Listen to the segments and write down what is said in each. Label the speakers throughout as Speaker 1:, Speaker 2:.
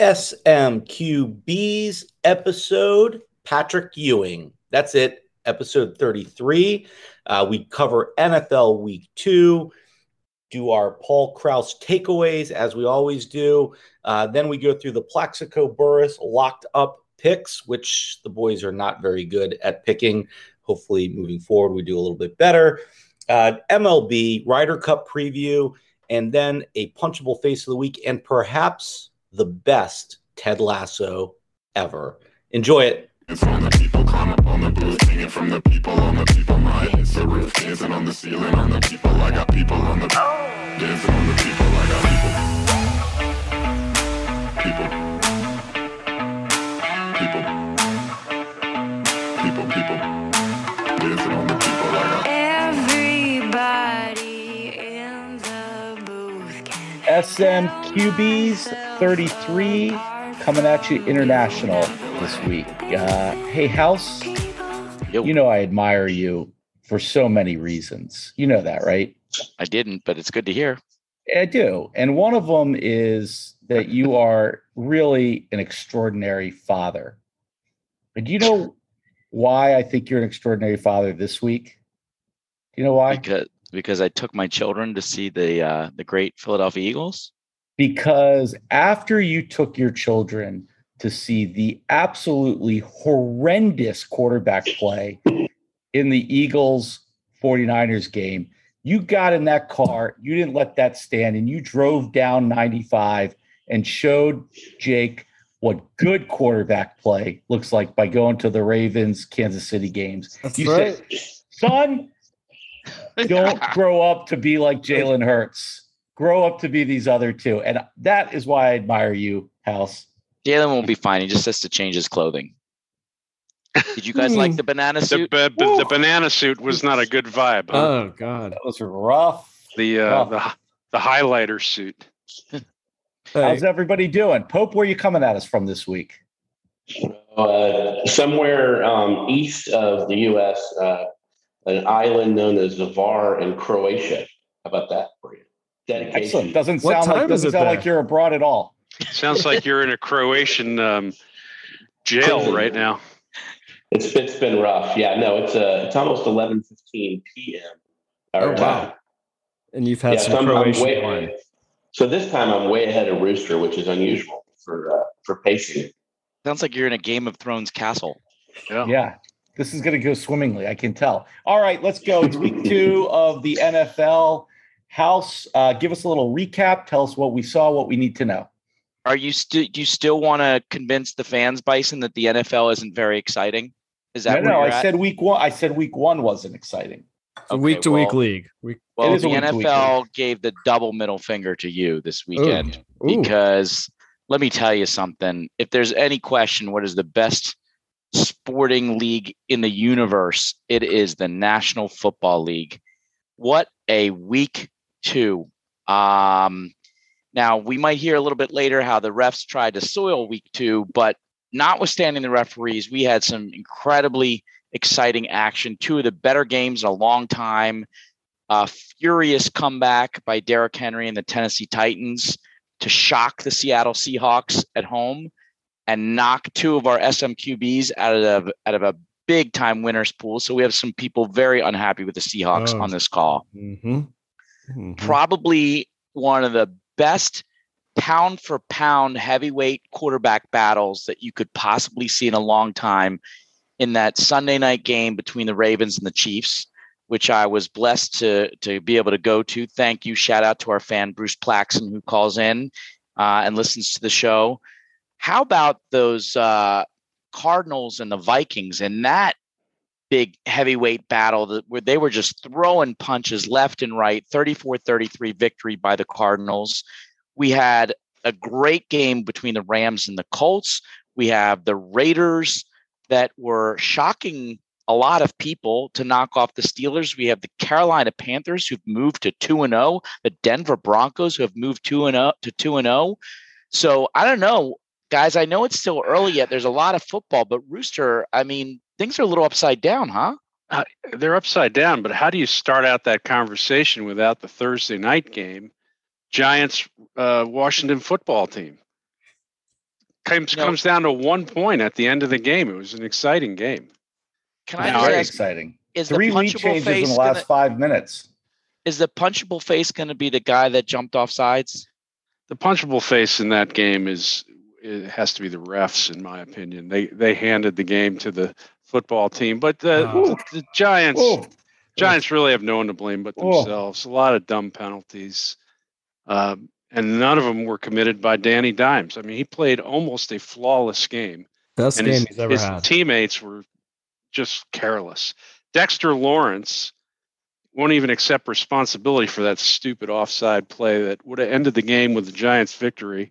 Speaker 1: SMQB's episode, Patrick Ewing. That's it, episode 33. Uh, we cover NFL week two, do our Paul Krause takeaways as we always do. Uh, then we go through the Plaxico Burress locked up picks, which the boys are not very good at picking. Hopefully, moving forward, we do a little bit better. Uh, MLB, Ryder Cup preview, and then a punchable face of the week, and perhaps the best Ted Lasso ever. Enjoy it.
Speaker 2: From the people, climb up on the booth, singing from the people on the people. My hits the roof, dancing on the ceiling on the people. I got people on the dancing on the people. I got people. People.
Speaker 3: SMQB's 33 coming at you international this week. Uh, hey, House,
Speaker 4: Yo,
Speaker 3: you know I admire you for so many reasons. You know that, right?
Speaker 4: I didn't, but it's good to hear.
Speaker 3: I do. And one of them is that you are really an extraordinary father. And do you know why I think you're an extraordinary father this week? Do you know why?
Speaker 4: Because because I took my children to see the uh, the great Philadelphia Eagles.
Speaker 3: because after you took your children to see the absolutely horrendous quarterback play in the Eagles 49ers game, you got in that car, you didn't let that stand, and you drove down 95 and showed Jake what good quarterback play looks like by going to the Ravens Kansas City games.
Speaker 5: That's
Speaker 3: you
Speaker 5: right.
Speaker 3: said, son, don't grow up to be like Jalen Hurts. Grow up to be these other two. And that is why I admire you, House.
Speaker 4: Jalen won't be fine. He just has to change his clothing. Did you guys like the banana
Speaker 6: The,
Speaker 4: suit?
Speaker 6: ba- ba- the banana suit was not a good vibe. huh?
Speaker 5: Oh God.
Speaker 3: That was rough.
Speaker 6: the uh,
Speaker 3: rough.
Speaker 6: the the highlighter suit.
Speaker 5: Hey,
Speaker 3: How's everybody doing? Pope, where you coming at us from this week?
Speaker 7: uh, somewhere um, east of the U.S., uh, an island known as Zavar in Croatia. How about that for you? Dedication.
Speaker 3: Excellent. Doesn't
Speaker 5: What
Speaker 3: sound like doesn't sound
Speaker 5: there?
Speaker 3: like you're abroad at all.
Speaker 6: Sounds like you're in a Croatian um, jail right now.
Speaker 7: It's it's been rough. Yeah, no, it's uh, it's almost eleven fifteen p.m. our
Speaker 5: Oh, wow. and you've had
Speaker 7: Yeah,
Speaker 5: some
Speaker 7: so I'm- I'm
Speaker 5: Croatian
Speaker 7: way-
Speaker 5: wine.
Speaker 7: So this time I'm way ahead of Rooster, which is unusual for uh, for pacing.
Speaker 4: Sounds like you're in a Game of Thrones castle.
Speaker 6: Yeah.
Speaker 3: Yeah. This is going to go swimmingly. I can tell. All right, let's go. It's week two of the NFL. House, uh, give us a little recap. Tell us what we saw, what we need to know.
Speaker 4: Are you still? Do you still want to convince the fans, Bison, that the NFL isn't very exciting? Is that
Speaker 3: no, no, I
Speaker 4: at?
Speaker 3: said week one. I said week one wasn't exciting.
Speaker 5: It's a week to week league. Week.
Speaker 4: Well, the
Speaker 3: week-to-week
Speaker 4: NFL gave the double middle finger to you this weekend
Speaker 5: Ooh.
Speaker 4: because let me tell you something. If there's any question, what is the best sporting league in the universe? It is the National Football League. What a week two. Um, now, we might hear a little bit later how the refs tried to soil week two, but notwithstanding the referees, we had some incredibly exciting action. Two of the better games in a long time. A furious comeback by Derrick Henry and the Tennessee Titans to shock the Seattle Seahawks at home and knock two of our SMQBs out of out of a big time winners pool. So we have some people very unhappy with the Seahawks
Speaker 5: Oh.
Speaker 4: on this call
Speaker 5: Mm-hmm. Mhm.
Speaker 4: probably one of the best pound for pound heavyweight quarterback battles that you could possibly see in a long time in that Sunday night game between the Ravens and the Chiefs, which I was blessed to to be able to go to. Thank you. Shout out to our fan Bruce Plaxon who calls in uh, and listens to the show. How about those uh, Cardinals and the Vikings in that big heavyweight battle that where they were just throwing punches left and right 34-33 victory by the cardinals. We had a great game between the rams and the colts. We have the raiders that were shocking a lot of people to knock off the steelers. We have the carolina panthers who've moved to 2 and 0 the denver broncos who have moved 2 and 0 to 2 and 0 so i don't know guys i know it's still early yet there's a lot of football but rooster i mean things are a little upside down huh
Speaker 6: They're upside down, but how do you start out that conversation without the Thursday night game? Giants, uh, Washington football team. comes
Speaker 4: No.
Speaker 6: comes down to one point at the end of the game. It was an exciting game.
Speaker 4: Can I
Speaker 3: Very
Speaker 4: ask,
Speaker 3: exciting.
Speaker 4: is
Speaker 3: Three
Speaker 4: the
Speaker 3: lead changes in
Speaker 4: face
Speaker 3: the
Speaker 4: gonna,
Speaker 3: last five minutes.
Speaker 4: is the punchable face going to be the guy that jumped off sides?
Speaker 6: The punchable face in that game is it has to be the refs, in my opinion. They they handed the game to the football team, but the,
Speaker 5: Oh.
Speaker 6: the, Giants
Speaker 3: Oh,
Speaker 6: Giants really have no one to blame but
Speaker 3: Oh.
Speaker 6: themselves. A lot of dumb penalties, um, and none of them were committed by Danny Dimes. I mean, he played almost a flawless game.
Speaker 5: Best
Speaker 6: and
Speaker 5: game
Speaker 6: his,
Speaker 5: he's ever
Speaker 6: his
Speaker 5: had.
Speaker 6: teammates were just careless. Dexter Lawrence won't even accept responsibility for that stupid offside play that would have ended the game with the Giants' victory.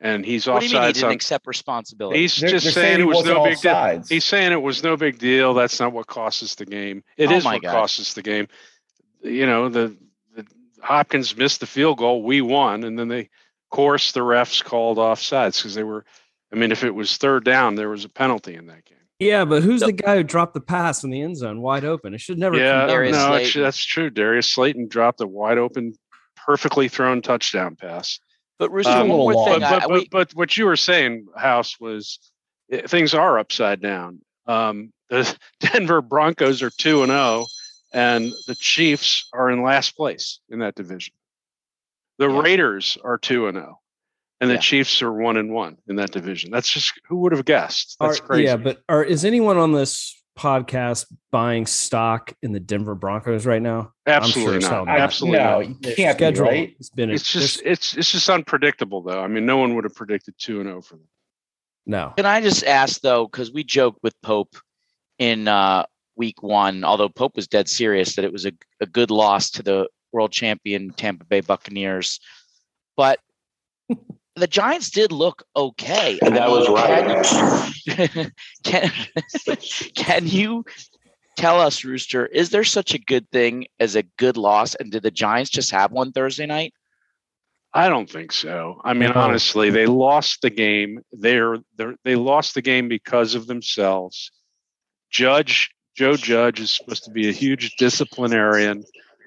Speaker 6: And he's
Speaker 4: What do you mean he
Speaker 6: offsides
Speaker 4: didn't
Speaker 6: on.
Speaker 4: accept responsibility?
Speaker 6: He's
Speaker 3: they're,
Speaker 6: just
Speaker 3: they're
Speaker 6: saying
Speaker 3: he
Speaker 6: it was no big deal. He's saying it was no big deal. That's not what cost us the game. It
Speaker 4: Oh
Speaker 6: is what
Speaker 4: God.
Speaker 6: cost us the game. You know, the, the Hopkins missed the field goal. We won, and then they, of course, the refs called offsides because they were. I mean, if it was third down, there was a penalty in that game.
Speaker 5: Yeah, but who's
Speaker 4: No.
Speaker 5: the guy who dropped the pass in the end zone wide open? It should never
Speaker 6: yeah,
Speaker 5: come down.
Speaker 6: No,
Speaker 4: Slayton.
Speaker 6: actually, that's true. Darius Slayton dropped a wide open, perfectly thrown touchdown pass.
Speaker 4: But Rooster,
Speaker 6: Um,
Speaker 4: one more
Speaker 3: little
Speaker 4: thing.
Speaker 6: But,
Speaker 4: I,
Speaker 6: but,
Speaker 4: we,
Speaker 6: but, but what you were saying, House, was eh, things are upside down. Um, the Denver Broncos are two and zero, and the Chiefs are in last place in that division. The
Speaker 4: Yeah.
Speaker 6: Raiders are two and zero, and the
Speaker 4: Yeah.
Speaker 6: Chiefs are one and one in that division. That's just who would have guessed? That's
Speaker 5: Are-
Speaker 6: crazy.
Speaker 5: Yeah, but are, is anyone on this podcast buying stock in the Denver Broncos right now?
Speaker 6: absolutely
Speaker 5: I'm sure
Speaker 6: not. Absolutely
Speaker 3: no,
Speaker 6: not.
Speaker 3: you can't be,
Speaker 5: schedule
Speaker 3: right?
Speaker 5: has been
Speaker 6: It's just it's it's just unpredictable though. I mean, no one would have predicted two and zero for them.
Speaker 5: no.
Speaker 4: can I just ask though, because we joked with Pope in uh, week one, although Pope was dead serious that it was a, a good loss to the world champion Tampa Bay Buccaneers, but the Giants did look okay.
Speaker 7: And
Speaker 4: I
Speaker 7: that
Speaker 4: mean,
Speaker 7: was right.
Speaker 4: Can, can, can you tell us, Rooster, is there such a good thing as a good loss? And did the Giants just have one Thursday night?
Speaker 6: I don't think so. I mean, honestly, they lost the game. They're, they're they lost the game because of themselves. Judge Joe Judge is supposed to be a huge disciplinarian.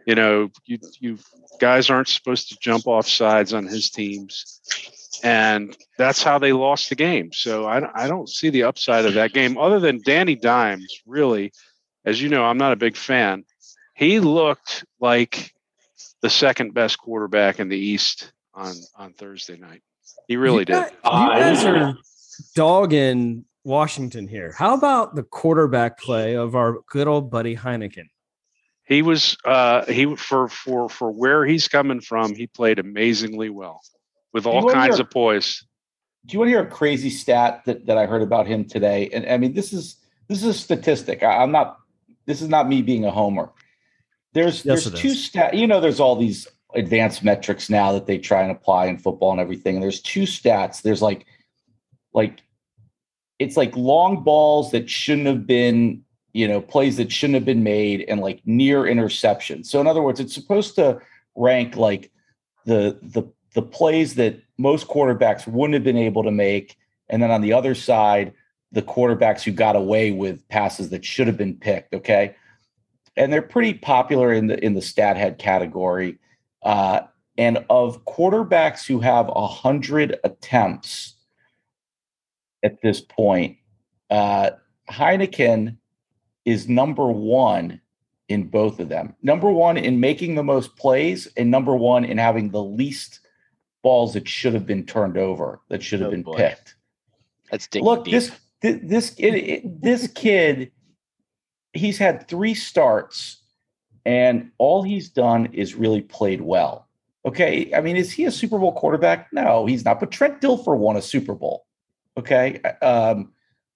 Speaker 6: You know, you you guys aren't supposed to jump off sides on his teams, and that's how they lost the game. So I I don't see the upside of that game other than Danny Dimes. Really, as you know, I'm not a big fan. He looked like the second best quarterback in the East on on Thursday night. He really
Speaker 5: you
Speaker 6: did.
Speaker 5: guys, you
Speaker 7: I-
Speaker 5: guys are dogging Washington here. How about the quarterback play of our good old buddy Heinicke?
Speaker 6: He was uh he for for for where he's coming from, he played amazingly well with all kinds
Speaker 3: hear-
Speaker 6: of poise.
Speaker 3: Do you want to hear a crazy stat that, that I heard about him today? And I mean, this is this is a statistic. I, I'm not. This is not me being a homer. There's
Speaker 5: Yes,
Speaker 3: there's two
Speaker 5: is.
Speaker 3: stat. You know, there's all these advanced metrics now that they try and apply in football and everything. And there's two stats. There's like like it's like long balls that shouldn't have been, you know, plays that shouldn't have been made, and like near interception. So in other words, it's supposed to rank like the the the plays that most quarterbacks wouldn't have been able to make, and then on the other side, the quarterbacks who got away with passes that should have been picked. Okay, and they're pretty popular in the in the stat head category. Uh, and of quarterbacks who have a hundred attempts at this point, uh, Heinicke is number one in both of them. Number one in making the most plays, and number one in having the least balls that should have been turned over, that should have
Speaker 4: Oh,
Speaker 3: been
Speaker 4: boy.
Speaker 3: picked.
Speaker 4: That's digging
Speaker 3: Look,
Speaker 4: deep.
Speaker 3: this this it, it, this kid, he's had three starts, and all he's done is really played well. Okay, I mean, is he a Super Bowl quarterback? No, he's not. But Trent Dilfer won a Super Bowl. Okay, um,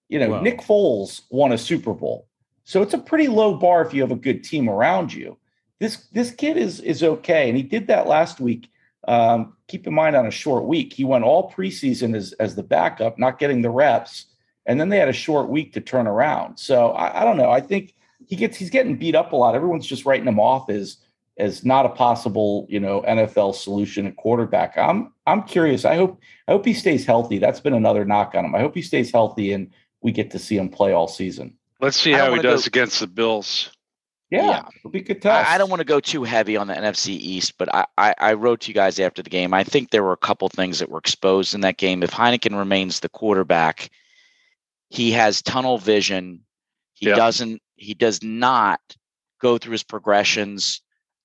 Speaker 3: you know,
Speaker 5: Well-
Speaker 3: Nick Foles won a Super Bowl. So it's a pretty low bar if you have a good team around you. This this kid is is okay, and he did that last week. Um, keep in mind, on a short week, he went all preseason as as the backup, not getting the reps, and then they had a short week to turn around. So I, I don't know. I think he gets he's getting beat up a lot. Everyone's just writing him off as as not a possible you know NFL solution at quarterback. I'm I'm curious. I hope I hope he stays healthy. That's been another knock on him. I hope he stays healthy and we get to see him play all season.
Speaker 6: Let's see how he does
Speaker 4: go-
Speaker 6: against the Bills.
Speaker 3: Yeah,
Speaker 4: Yeah.
Speaker 3: it'll be good test.
Speaker 4: I, I don't want to go too heavy on the NFC East, but I, I, I wrote to you guys after the game. I think there were a couple things that were exposed in that game. If Heinicke remains the quarterback, he has tunnel vision. He
Speaker 6: Yeah.
Speaker 4: doesn't. He does not go through his progressions.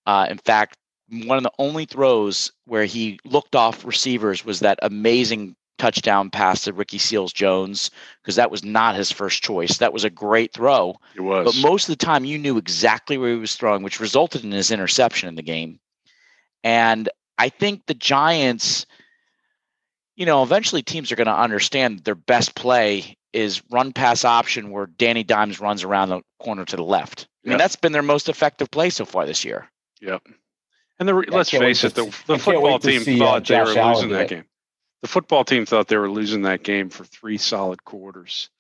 Speaker 4: Uh, in fact, one of the only throws where he looked off receivers was that amazing touchdown pass to Ricky Seals Jones because that was not his first choice. That was a great throw.
Speaker 6: It was.
Speaker 4: But most of the time, you knew exactly where he was throwing, which resulted in his interception in the game. And I think the Giants, you know, eventually teams are going to understand their best play is run pass option where Danny Dimes runs around the corner to the left. I mean,
Speaker 6: Yep.
Speaker 4: that's been their most effective play so far this year.
Speaker 6: Yep. And the,
Speaker 3: Yeah,
Speaker 6: let's face it, the, the football team
Speaker 3: see, uh,
Speaker 6: thought they were losing that game. The football team thought they were losing that game for three solid quarters,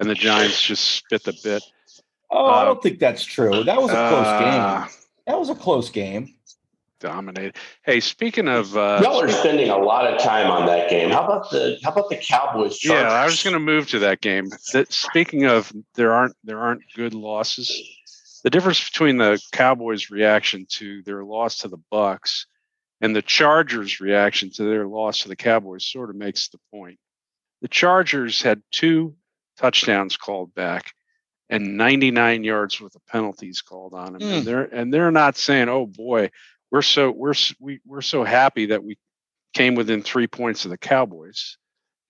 Speaker 6: and the Giants just spit the bit.
Speaker 3: Oh, I
Speaker 6: Uh,
Speaker 3: don't think that's true. That was a close
Speaker 6: Uh,
Speaker 3: game. That was a close game.
Speaker 6: Dominated. Hey, speaking of, uh,
Speaker 7: Y'all are spending a lot of time on that game. How about the How about the Cowboys?
Speaker 6: yeah, I
Speaker 7: Chargers?
Speaker 6: was going to move to that game. That, speaking of, there aren't there aren't good losses. The difference between the Cowboys' reaction to their loss to the Bucks and the Chargers' reaction to their loss to the Cowboys sort of makes the point. The Chargers had two touchdowns called back and 99 yards with the penalties called on them, and they're and they're not saying, "Oh boy, we're so we're we, we're so happy that we came within three points of the Cowboys."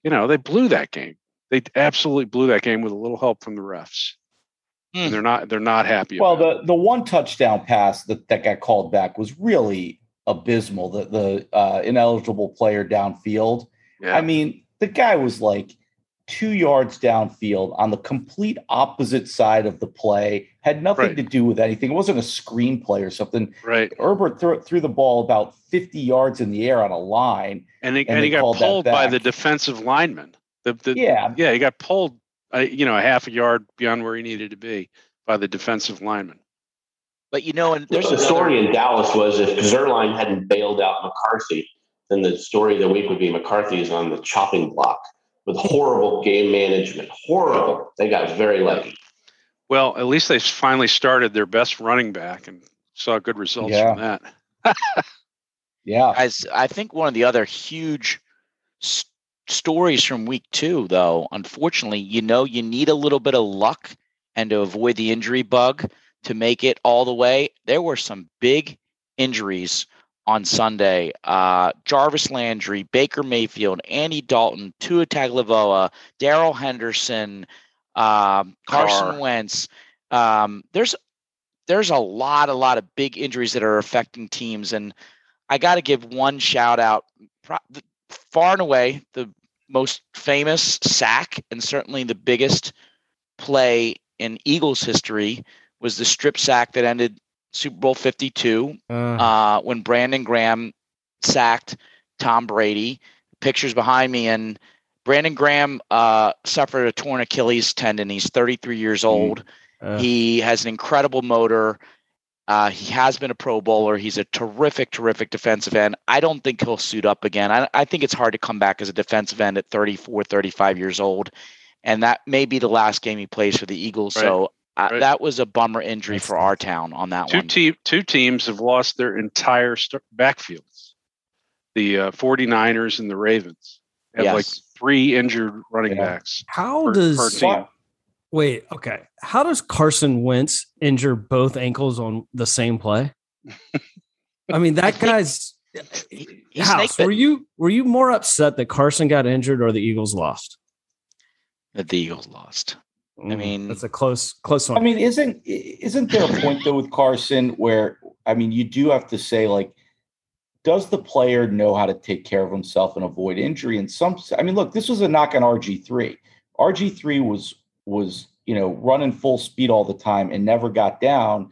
Speaker 6: You know, they blew that game. They absolutely blew that game with a little help from the refs.
Speaker 4: Hmm.
Speaker 6: And they're not they're not happy.
Speaker 3: Well,
Speaker 6: about
Speaker 3: the the one touchdown pass that, that got called back was really abysmal. The the uh, ineligible player downfield.
Speaker 6: Yeah.
Speaker 3: I mean, the guy was like two yards downfield on the complete opposite side of the play. Had nothing
Speaker 6: Right.
Speaker 3: to do with anything. It wasn't a screenplay or something.
Speaker 6: right.
Speaker 3: Herbert threw, threw the ball about 50 yards in the air on a line.
Speaker 6: And he,
Speaker 3: and
Speaker 6: and, he got pulled by the defensive lineman. The, the,
Speaker 3: Yeah.
Speaker 6: yeah, he got pulled, uh, you know, a half a yard beyond where he needed to be by the defensive lineman.
Speaker 4: But you know, and there's
Speaker 7: the
Speaker 4: another-
Speaker 7: story in Dallas was if Zuerlein hadn't bailed out McCarthy, then the story of the week would be McCarthy is on the chopping block with horrible game management. Horrible. They got very lucky.
Speaker 6: Well, at least they finally started their best running back and saw good results
Speaker 3: Yeah.
Speaker 6: from that.
Speaker 3: Yeah.
Speaker 4: Guys, I think one of the other huge s- stories from week two, though, unfortunately, you know, you need a little bit of luck and to avoid the injury bug to make it all the way. There were some big injuries on Sunday. Uh, Jarvis Landry, Baker Mayfield, Andy Dalton, Tua Tagovailoa, Darrell Henderson, um, Carson
Speaker 6: Carr.
Speaker 4: Wentz. Um, there's there's a lot, a lot of big injuries that are affecting teams, and I got to give one shout out. Pro- the- Far and away, the most famous sack and certainly the biggest play in Eagles history was the strip sack that ended Super Bowl 52
Speaker 5: Uh,
Speaker 4: uh, when Brandon Graham sacked Tom Brady. Pictures behind me, and Brandon Graham uh, suffered a torn Achilles tendon. He's 33 years old.
Speaker 5: uh,
Speaker 4: He has an incredible motor. Uh, he has been a Pro Bowler. He's a terrific, terrific defensive end. I don't think he'll suit up again. I, I think it's hard to come back as a defensive end at 34, 35 years old. And that may be the last game he plays for the Eagles. So
Speaker 6: Right.
Speaker 4: that was a bummer injury for our town on that
Speaker 6: Two,
Speaker 4: one.
Speaker 6: te- two teams have lost their entire st- backfields. The uh, 49ers and the Ravens have like three injured running
Speaker 3: Yeah.
Speaker 6: backs.
Speaker 5: how
Speaker 6: per-
Speaker 5: does
Speaker 6: per team.
Speaker 5: wait? Okay, how does Carson Wentz injure both ankles on the same play? I mean, that guy's
Speaker 4: He- he's
Speaker 5: house.
Speaker 4: snake
Speaker 5: Were you were you more upset that Carson got injured or the Eagles lost?
Speaker 4: that the Eagles lost.
Speaker 5: Mm,
Speaker 4: mean-
Speaker 5: that's a close close one.
Speaker 3: I mean, isn't isn't there a point though with Carson where I mean, you do have to say like, does the player know how to take care of himself and avoid injury? And some, I mean, look, this was a knock on RG three. RG three was was you know running full speed all the time and never got down.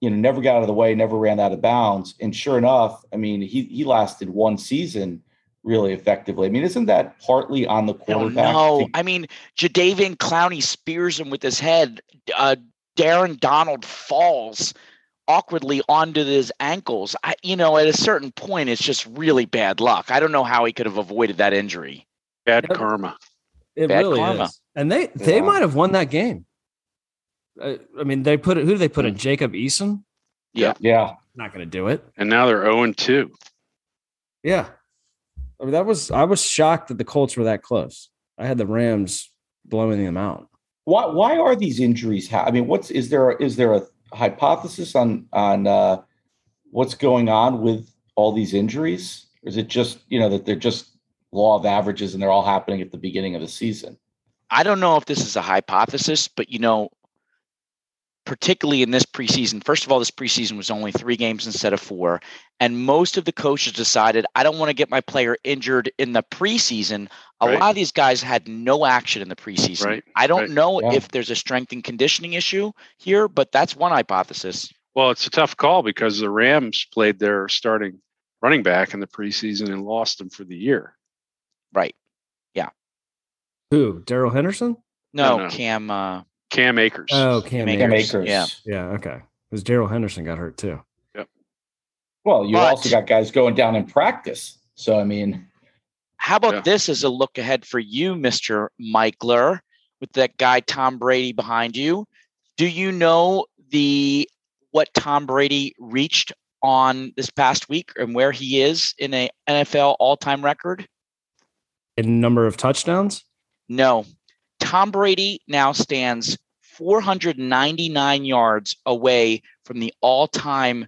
Speaker 3: You know, never got out of the way, never ran out of bounds. And sure enough, I mean, he he lasted one season really effectively. I mean, isn't that partly on the
Speaker 4: I don't
Speaker 3: quarterback?
Speaker 4: know.
Speaker 3: to-
Speaker 4: I mean, Jadeveon Clowney spears him with his head. Uh, Aaron Donald falls awkwardly onto his ankles. I, you know, at a certain point, it's just really bad luck. I don't know how he could have avoided that injury.
Speaker 6: Bad
Speaker 5: Yep.
Speaker 6: karma.
Speaker 5: it
Speaker 4: bad
Speaker 5: really
Speaker 4: karma.
Speaker 5: is. And they they
Speaker 3: Yeah.
Speaker 5: might have won that game. Uh, I mean, they put it. Who do they put in? Jacob Eason.
Speaker 3: Yeah. Yeah.
Speaker 5: Not going to do it.
Speaker 6: And now they're 0 and 2.
Speaker 5: Yeah. I mean, that was. I was shocked that the Colts were that close. I had the Rams blowing them out.
Speaker 3: Why why are these injuries? Ha- I mean, what's is there is there a hypothesis on on uh, what's going on with all these injuries? Or is it just you know that they're just law of averages and they're all happening at the beginning of the season?
Speaker 4: I don't know if this is a hypothesis, but you know, particularly in this preseason, first of all, this preseason was only three games instead of four. And most of the coaches decided, I don't want to get my player injured in the preseason. A
Speaker 6: Right.
Speaker 4: lot of these guys had no action in the preseason.
Speaker 6: Right,
Speaker 4: I don't
Speaker 6: right.
Speaker 4: know
Speaker 3: Yeah.
Speaker 4: if there's a strength and conditioning issue here, but that's one hypothesis.
Speaker 6: Well, it's a tough call because the Rams played their starting running back in the preseason and lost him for the year.
Speaker 4: Right. Yeah.
Speaker 5: Who? Darrell Henderson?
Speaker 4: No,
Speaker 6: No, no.
Speaker 4: Cam. Uh,
Speaker 6: Cam Akers.
Speaker 5: Oh, Cam
Speaker 4: Cam
Speaker 3: Cam
Speaker 5: Akers.
Speaker 3: Akers.
Speaker 4: Yeah.
Speaker 5: Yeah. Okay. Because Darrell Henderson got hurt too. Yep.
Speaker 3: Well, you
Speaker 4: But-
Speaker 3: also got guys going down in practice. So I mean,
Speaker 4: how about
Speaker 6: Yeah.
Speaker 4: this as a look ahead for you, Mr. Michler, with that guy Tom Brady behind you? Do you know the what Tom Brady reached on this past week and where he is in a NFL all-time record?
Speaker 5: In number of touchdowns.
Speaker 4: No. Tom Brady now stands 499 yards away from the all-time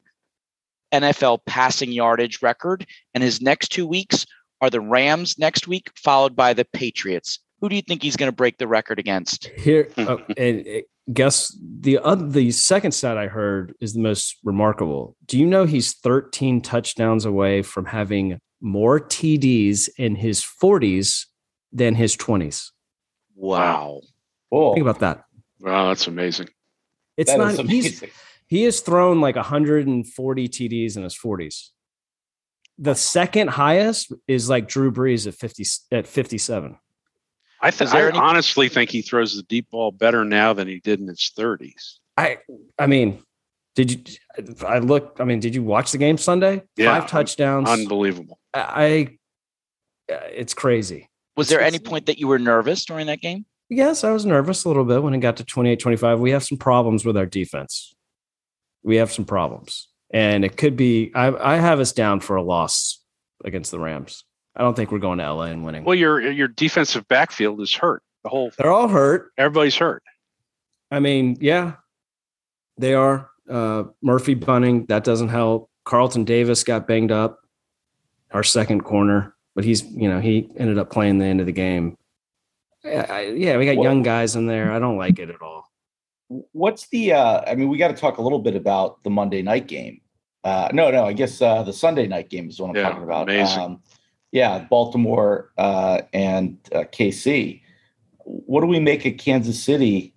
Speaker 4: NFL passing yardage record, and his next two weeks are the Rams next week, followed by the Patriots. Who do you think he's going to break the record against?
Speaker 5: Here, oh, and uh, guess the other, the second stat I heard is the most remarkable. Do you know he's 13 touchdowns away from having more TDs in his 40s than his 20s?
Speaker 4: Wow.
Speaker 3: oh,
Speaker 5: Think about that.
Speaker 6: Wow, that's amazing.
Speaker 5: It's
Speaker 3: that
Speaker 5: not.
Speaker 3: is
Speaker 5: He's
Speaker 3: amazing.
Speaker 5: he has thrown like 140 TDs in his 40s. The second highest is like Drew Brees at 50 at 57.
Speaker 6: I, th- I
Speaker 4: any-
Speaker 6: honestly think he throws the deep ball better now than he did in his 30s.
Speaker 5: I I mean, did you? I looked. I mean, did you watch the game Sunday?
Speaker 6: Yeah,
Speaker 5: Five touchdowns.
Speaker 6: Unbelievable.
Speaker 5: I, I it's crazy.
Speaker 4: Was there any point that you were nervous during that game?
Speaker 5: Yes, I was nervous a little bit when it got to 28 25. We have some problems with our defense. We have some problems. And it could be, I, I have us down for a loss against the Rams. I don't think we're going to LA and winning.
Speaker 6: Well, your your defensive backfield is hurt. The whole
Speaker 5: They're all hurt.
Speaker 6: everybody's hurt.
Speaker 5: I mean, yeah, they are. Uh, Murphy Bunting, that doesn't help. Carlton Davis got banged up, our second corner, but he's, you know, he ended up playing the end of the game. I, I, yeah, we got
Speaker 3: Well-
Speaker 5: young guys in there. I don't like it at all.
Speaker 3: what's the? uh I mean, we got to talk a little bit about the Monday night game. Uh No, no, I guess uh the Sunday night game is what I'm
Speaker 6: Yeah,
Speaker 3: talking about.
Speaker 6: amazing.
Speaker 3: Um, yeah, Baltimore uh, and uh, KC. What do we make of Kansas City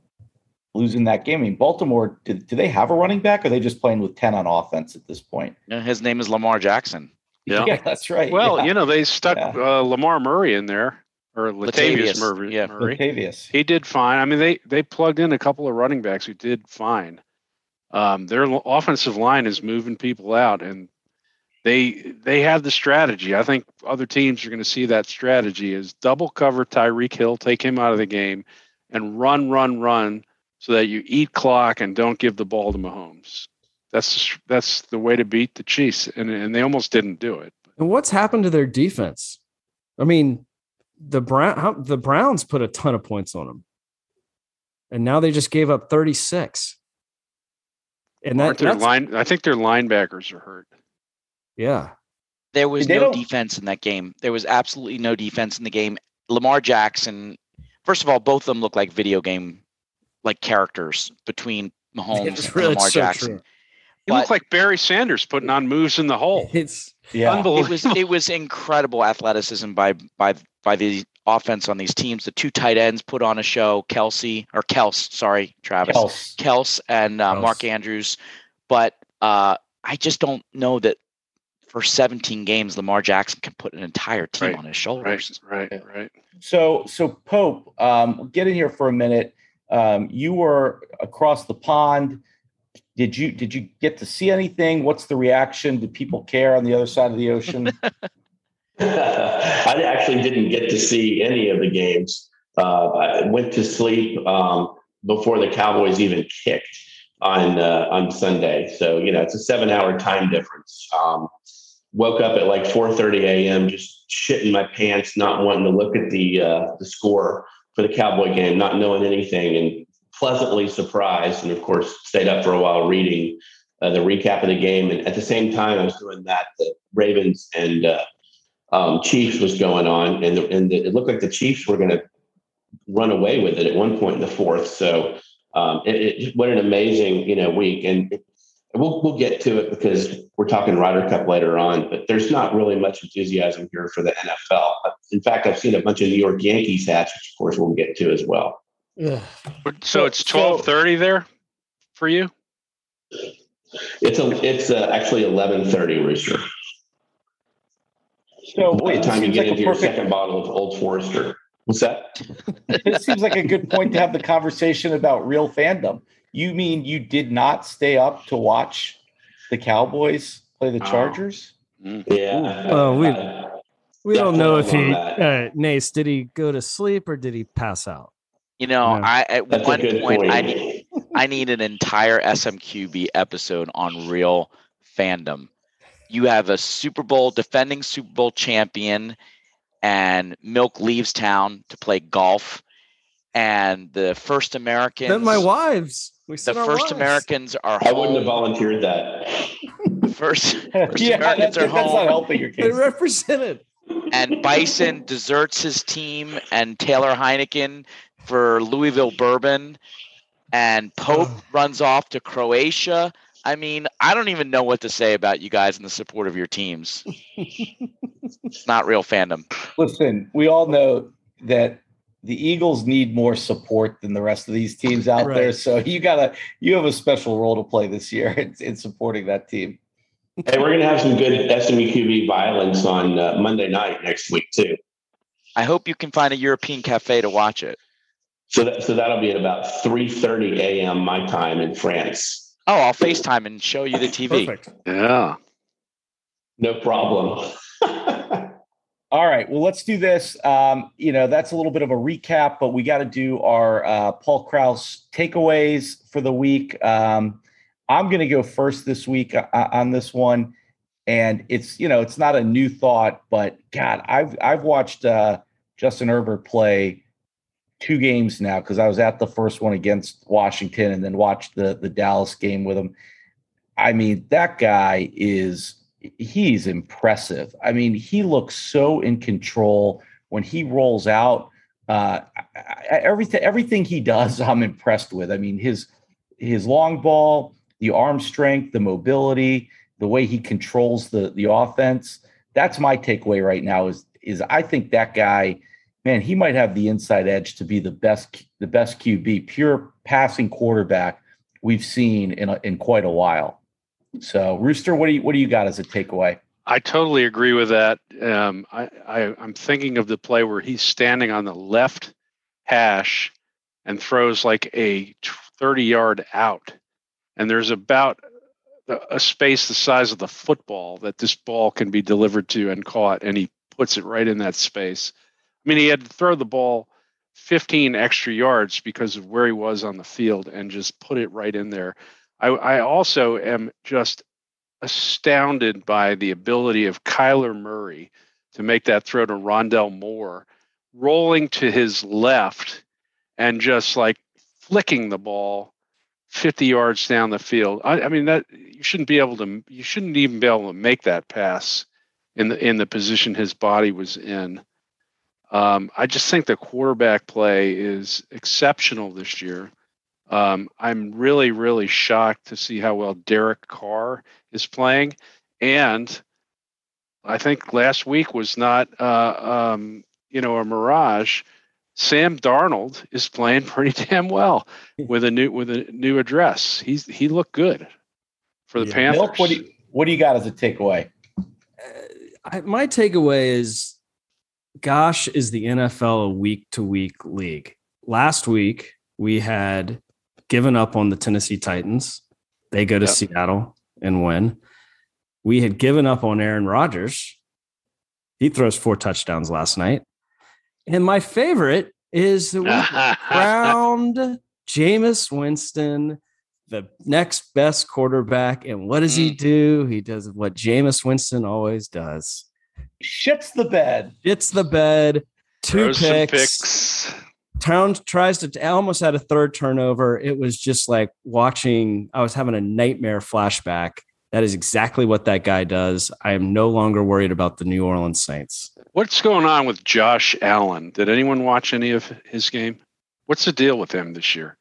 Speaker 3: losing that game? I mean, Baltimore. Do, do they have a running back? Or are they just playing with ten on offense at this point?
Speaker 4: No, His name is Lamar Jackson.
Speaker 6: Yeah.
Speaker 3: that's right.
Speaker 6: Well,
Speaker 3: yeah.
Speaker 6: you know, they stuck
Speaker 3: Yeah.
Speaker 6: uh, Lamar Murray in there or Latavius,
Speaker 4: Latavius,
Speaker 6: Murray.
Speaker 4: yeah.
Speaker 6: Murray.
Speaker 3: Latavius.
Speaker 6: He did fine. I mean, they they plugged in a couple of running backs who did fine. Um, their offensive line is moving people out, and they they have the strategy. I think other teams are going to see that strategy is double cover Tyreek Hill, take him out of the game, and run, run, run, so that you eat clock and don't give the ball to Mahomes. That's the that's the way to beat the Chiefs, and and they almost didn't do it.
Speaker 5: And what's happened to their defense? I mean, the Brown how, the Browns put a ton of points on them, and now they just gave up 36. And that,
Speaker 6: Aren't their line? I think their linebackers are hurt.
Speaker 5: yeah,
Speaker 4: There was no defense in that game. There was absolutely no defense in the game. Lamar Jackson, first of all, both of them look like video game like characters between Mahomes
Speaker 5: It's
Speaker 4: and Lamar
Speaker 5: so
Speaker 4: Jackson.
Speaker 5: true.
Speaker 6: He looked like Barry Sanders putting on moves in the hole.
Speaker 5: It's
Speaker 3: Yeah.
Speaker 4: It was it was incredible athleticism by by by the offense on these teams. The two tight ends put on a show. Kelce or Kels, sorry, Travis.
Speaker 3: Kels.
Speaker 4: Kels and uh,
Speaker 5: Kels.
Speaker 4: Mark Andrews. But uh, I just don't know that for 17 games, Lamar Jackson can put an entire team
Speaker 6: Right,
Speaker 4: on his
Speaker 6: Right,
Speaker 4: shoulders.
Speaker 6: right, right.
Speaker 3: So, so Pope, um, get in here for a minute. Um, you were across the pond. Did you did you get to see anything? What's the reaction? Did people care on the other side of the ocean?
Speaker 7: I actually didn't get to see any of the games. Uh, I went to sleep um, before the Cowboys even kicked on uh, on Sunday. So you know it's a seven hour time difference. Um, woke up at like 4:30 a.m. just shitting my pants, not wanting to look at the uh, the score for the Cowboy game, not knowing anything, and pleasantly surprised. And of course, stayed up for a while reading uh, the recap of the game. And at the same time, I was doing that. The Ravens and uh, um, Chiefs was going on, and the, and the, it looked like the Chiefs were going to run away with it at one point in the fourth. So um, it, it, what an amazing you know week, and we'll we'll get to it because we're talking Ryder Cup later on. But there's not really much enthusiasm here for the NFL. In fact, I've seen a bunch of New York Yankees hats, which of course we'll get to as well.
Speaker 6: So it's twelve thirty there for you.
Speaker 7: It's a it's uh, actually eleven thirty rooster.
Speaker 3: So
Speaker 7: By
Speaker 3: wait,
Speaker 7: the time you get
Speaker 3: like
Speaker 7: into your
Speaker 3: perfect-
Speaker 7: second bottle of Old Forester. What's that?
Speaker 3: it seems like a good point to have the conversation about real fandom. You mean you did not stay up to watch the Cowboys play the
Speaker 6: Oh.
Speaker 3: Chargers?
Speaker 7: Yeah.
Speaker 5: Oh, we-
Speaker 7: Uh,
Speaker 5: We don't know if he,
Speaker 7: Definitely
Speaker 5: uh, Nace, did he go to sleep or did he pass out?
Speaker 4: You know,
Speaker 5: Yeah.
Speaker 4: I at
Speaker 7: that's
Speaker 4: one point
Speaker 7: point.
Speaker 4: I need I need an entire SMQB episode on real fandom. You have a Super Bowl defending Super Bowl champion, and Milk leaves town to play golf, and the first Americans.
Speaker 5: Then my wives. We
Speaker 4: the first
Speaker 5: wives.
Speaker 4: Americans are
Speaker 7: I wouldn't have volunteered that.
Speaker 4: The first, first
Speaker 3: yeah,
Speaker 4: Americans
Speaker 3: that's,
Speaker 4: are
Speaker 3: that's not
Speaker 4: home.
Speaker 3: helping your
Speaker 5: They
Speaker 3: case.
Speaker 5: represented.
Speaker 4: and Bison deserts his team and Taylor Heinicke for Louisville Bourbon and Pope
Speaker 5: Ugh.
Speaker 4: runs off to Croatia. I mean, I don't even know what to say about you guys and the support of your teams. it's not real fandom.
Speaker 3: Listen, we all know that the Eagles need more support than the rest of these teams out there. So you gotta you have a special role to play this year in, in supporting that team.
Speaker 7: Hey, we're going to have some good SMUQB violence on uh, Monday night next week too.
Speaker 4: I hope you can find a European cafe to watch it.
Speaker 7: So that so that'll be at about 3:30 a.m. my time in France.
Speaker 4: Oh, I'll FaceTime and show you the TV.
Speaker 5: Perfect.
Speaker 6: Yeah.
Speaker 7: No problem.
Speaker 3: All right. Well, let's do this. Um, you know, that's a little bit of a recap, but we got to do our uh, Paul Krause takeaways for the week. Um, I'm going to go first this week uh, on this one, and it's you know it's not a new thought, but God, I've I've watched uh, Justin Herbert play two games now because I was at the first one against Washington and then watched the the Dallas game with him. I mean, that guy is he's impressive. I mean, he looks so in control when he rolls out. Uh, everything everything he does, I'm impressed with. I mean, his his long ball, the arm strength, the mobility, the way he controls the the offense. That's my takeaway right now. Is is I think that guy, man, he might have the inside edge to be the best the best QB, pure passing quarterback we've seen in a, in quite a while. So, Rooster, what do you what do you got as a takeaway?
Speaker 6: I totally agree with that. Um, I, I, I'm thinking of the play where he's standing on the left hash and throws like a 30 yard out. And there's about a space the size of the football that this ball can be delivered to and caught. And he puts it right in that space. I mean, he had to throw the ball 15 extra yards because of where he was on the field and just put it right in there. I, I also am just astounded by the ability of Kyler Murray to make that throw to Rondale Moore, rolling to his left and just like flicking the ball 50 yards down the field. I, I mean that you shouldn't be able to you shouldn't even be able to make that pass in the in the position his body was in. Um, I just think the quarterback play is exceptional this year. Um, I'm really, really shocked to see how well Derek Carr is playing, and I think last week was not, uh, um, you know, a mirage. Sam Darnold is playing pretty damn well with a new with a new address. He's he looked good for the
Speaker 5: Yeah.
Speaker 6: Panthers.
Speaker 3: Milk, what do you, what do you got as a takeaway?
Speaker 5: Uh, I, my takeaway is gosh is the NFL a week to week league. Last week we had given up on the Tennessee Titans. They go to
Speaker 6: Yep.
Speaker 5: Seattle and win. We had given up on Aaron Rodgers. He throws four touchdowns last night. And my favorite is that we crowned Jameis Winston, the next best quarterback. And what does he mm. do? He does what Jameis Winston always does.
Speaker 3: Shits the bed.
Speaker 5: It's the bed, two picks.
Speaker 6: picks.
Speaker 5: Town tries to I almost had a third turnover. It was just like watching, I was having a nightmare flashback. That is exactly what that guy does. I am no longer worried about the New Orleans Saints.
Speaker 6: What's going on with Josh Allen? Did anyone watch any of his game? What's the deal with him this year?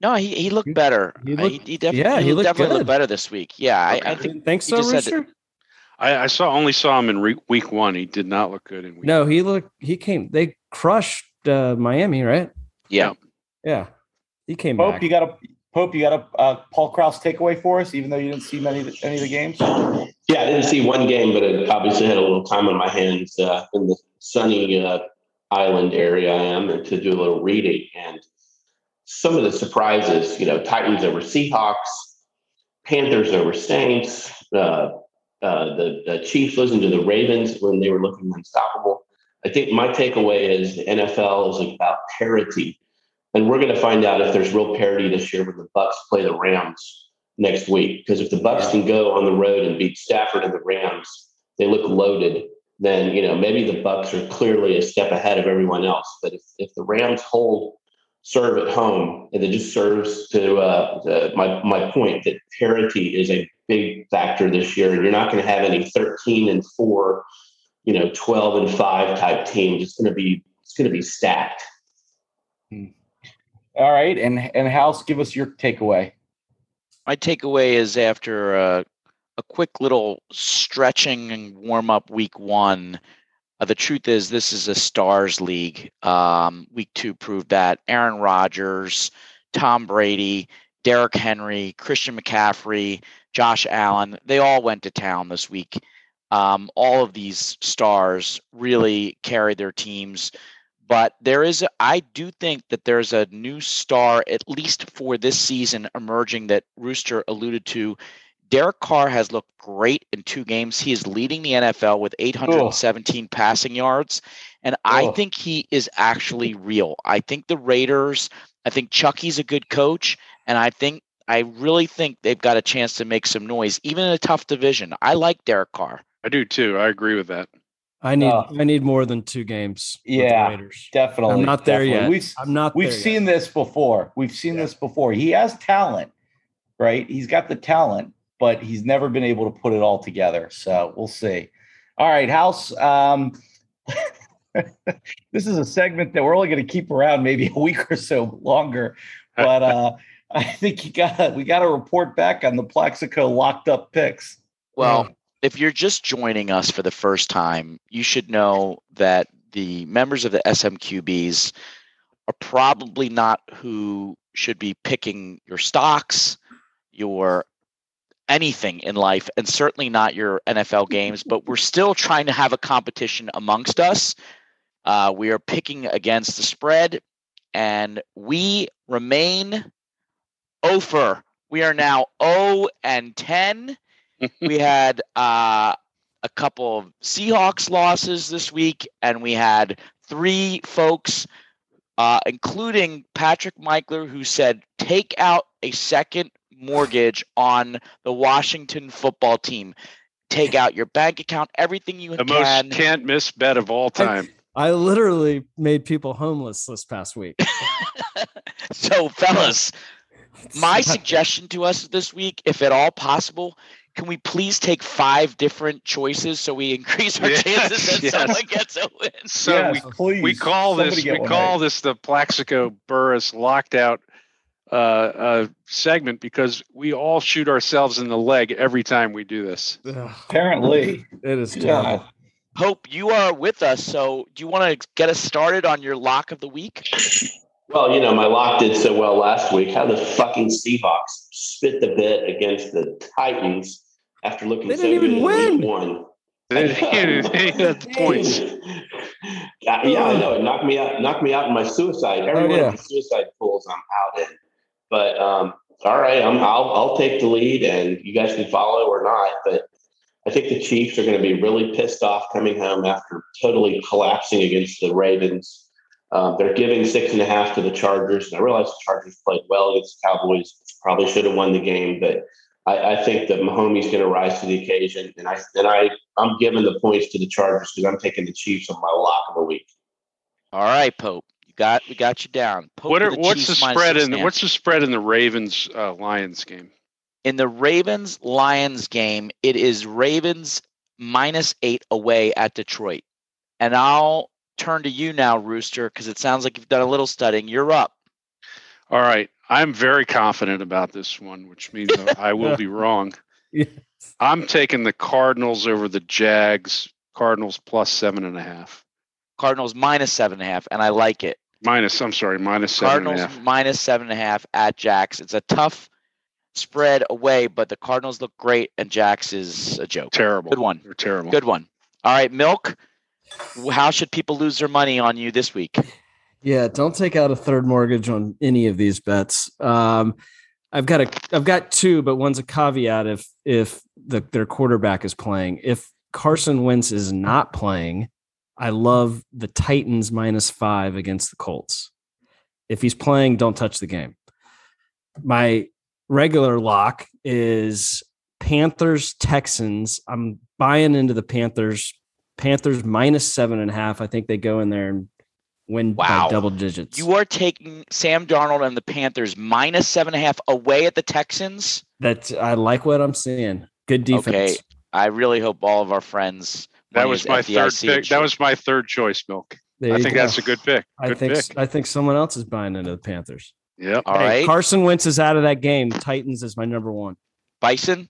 Speaker 4: No, he, he looked better.
Speaker 5: he looked-
Speaker 4: he, definitely,
Speaker 5: yeah, he
Speaker 4: he
Speaker 5: looked
Speaker 4: definitely
Speaker 5: good.
Speaker 4: looked better this week. Yeah, I, I think
Speaker 5: Didn't think so,
Speaker 4: just had to-
Speaker 5: Rooster?
Speaker 6: I, I saw only saw him in re- week one. He did not look good in week.
Speaker 5: No, he looked he came they crushed uh, Miami, right?
Speaker 4: yeah.
Speaker 5: Yeah. He came
Speaker 3: Pope,
Speaker 5: back.
Speaker 3: you got a Pope, you got a uh, Paul Krause takeaway for us, even though you didn't see many of the- any of the games.
Speaker 7: Yeah, I didn't see one game, but I obviously had a little time on my hands uh, in the sunny uh, island area I am and to do a little reading. And some of the surprises, you know, Titans over Seahawks, Panthers over Saints, uh, uh, the, the Chiefs listened to the Ravens when they were looking unstoppable. I think my takeaway is the NFL is about parity. And we're going to find out if there's real parity this year when the Bucks play the Rams next week. Because if the Bucks can go on the road and beat Stafford and the Rams, they look loaded. Then you know maybe the Bucks are clearly a step ahead of everyone else. But if, if the Rams hold serve at home, and it just serves to uh, the, my my point that parity is a big factor this year, and you're not going to have any 13 and four, you know, 12 and five type teams. It's going to be it's going to be stacked.
Speaker 3: All right, and and House, give us your takeaway.
Speaker 4: My takeaway is after uh, a quick little stretching and warm up week one. Uh, the truth is, this is a stars league. Um, week two proved that. Aaron Rodgers, Tom Brady, Derrick Henry, Christian McCaffrey, Josh Allen, they all went to town this week. Um, all of these stars really carry their teams. But there is, a, I do think that there's a new star, at least for this season, emerging that Rooster alluded to. Derek Carr has looked great in two games. He is leading the NFL with 817 passing yards. And I think he is actually real. I think the Raiders, I think Chucky's a good coach. And I think, I really think they've got a chance to make some noise, even in a tough division. I like Derek Carr.
Speaker 6: I do too. I agree with that.
Speaker 5: I need
Speaker 3: Uh,
Speaker 5: I need more than two games. with the
Speaker 3: Yeah,
Speaker 5: Raiders.
Speaker 3: Definitely,
Speaker 5: I'm not there
Speaker 3: definitely.
Speaker 5: yet.
Speaker 3: We've
Speaker 5: I'm not
Speaker 3: we've seen
Speaker 5: yet.
Speaker 3: this before. We've seen this before. He has talent, right? He's got the talent, but he's never been able to put it all together. So we'll see. All right, House. Um, this is a segment that we're only going to keep around maybe a week or so longer, but uh, I think you got we got to report back on the Plaxico locked up picks.
Speaker 4: Well, if you're just joining us for the first time, you should know that the members of the SMQBs are probably not who should be picking your stocks, your anything in life, and certainly not your NFL games. But we're still trying to have a competition amongst us. Uh, we are picking against the spread, and we remain over. We are now 0 and 10 we had uh, a couple of Seahawks losses this week, and we had three folks, uh, including Patrick Michler, who said, "Take out a second mortgage on the Washington football team. Take out your bank account, everything you
Speaker 6: The
Speaker 4: can."
Speaker 6: most can't miss bet of all time.
Speaker 5: I literally made people homeless this past week.
Speaker 4: so, fellas, my suggestion to us this week, if at all possible, can we please take five different choices so we increase our
Speaker 6: Yes,
Speaker 4: chances that
Speaker 6: yes.
Speaker 4: someone gets a win?
Speaker 6: So
Speaker 3: Yes,
Speaker 6: we
Speaker 3: please,
Speaker 6: we call
Speaker 3: somebody
Speaker 6: this
Speaker 3: get
Speaker 6: we call
Speaker 3: right.
Speaker 6: this the Plaxico Burress locked out uh, uh, segment because we all shoot ourselves in the leg every time we do this.
Speaker 3: Apparently,
Speaker 5: it is
Speaker 3: Yeah.
Speaker 5: terrible.
Speaker 4: Hope you are with us. So, do you want to get us started on your lock of the week?
Speaker 7: Well, you know, my lock did so well last week. How the fucking Seahawks spit the bit against the Titans after looking
Speaker 5: They
Speaker 7: so
Speaker 5: didn't
Speaker 7: good
Speaker 5: even
Speaker 7: in
Speaker 5: win.
Speaker 7: week one.
Speaker 6: They had the points.
Speaker 7: yeah, yeah, I know. It knocked me out. Knocked me out in my suicide. Every
Speaker 5: Oh,
Speaker 7: one
Speaker 5: yeah.
Speaker 7: of the suicide pools I'm out in. But um, all right, I'm, I'll I'll take the lead, and you guys can follow or not. But I think the Chiefs are going to be really pissed off coming home after totally collapsing against the Ravens. Um, they're giving six and a half to the Chargers, and I realize the Chargers played well against the Cowboys. Probably should have won the game, but I, I think that Mahomes is going to rise to the occasion, and I and I I'm giving the points to the Chargers because I'm taking the Chiefs on my lock of the week.
Speaker 4: All right, Pope. You got we got you down. Pope
Speaker 6: What are,
Speaker 4: the
Speaker 6: what's the
Speaker 4: Chiefs minus
Speaker 6: spread in
Speaker 4: and a half.
Speaker 6: what's the spread in the Ravens uh, Lions game?
Speaker 4: in the Ravens Lions game? It is Ravens minus eight away at Detroit, and I'll turn to you now, Rooster, because it sounds like you've done a little studying. You're up.
Speaker 6: All right, I'm very confident about this one, which means I will be wrong.
Speaker 5: Yes.
Speaker 6: I'm taking the Cardinals over the Jags. Cardinals plus seven and a half.
Speaker 4: Cardinals minus seven and a half, and I like it.
Speaker 6: Minus, I'm sorry, minus seven and a
Speaker 4: Cardinals
Speaker 6: half.
Speaker 4: minus seven and a half at Jacks. It's a tough spread away, but the Cardinals look great, and Jacks is a joke.
Speaker 6: Terrible.
Speaker 4: Good one.
Speaker 6: They're terrible.
Speaker 4: Good one. All right, Milk. How should people lose their money on you this week?
Speaker 5: Yeah, don't take out a third mortgage on any of these bets. Um, I've got a, I've got two, but one's a caveat if if the, their quarterback is playing. If Carson Wentz is not playing, I love the Titans minus five against the Colts. If he's playing, don't touch the game. My regular lock is Panthers Texans. I'm buying into the Panthers. Panthers minus seven and a half. I think they go in there and win
Speaker 4: Wow.
Speaker 5: by double digits.
Speaker 4: You are taking Sam Darnold and the Panthers minus seven and a half away at the Texans.
Speaker 5: That I like what I'm seeing. Good defense.
Speaker 4: Okay. I really hope all of our friends.
Speaker 6: That was
Speaker 4: is
Speaker 6: my third
Speaker 4: FDIC
Speaker 6: pick. That was my third choice, Milk.
Speaker 5: There
Speaker 6: I think
Speaker 5: go.
Speaker 6: that's a good pick.
Speaker 5: I think
Speaker 6: pick.
Speaker 5: I think someone else is buying into the Panthers.
Speaker 6: Yeah.
Speaker 4: All
Speaker 5: Hey,
Speaker 4: right,
Speaker 5: Carson Wentz is out of that game. Titans is my number one.
Speaker 4: Bison.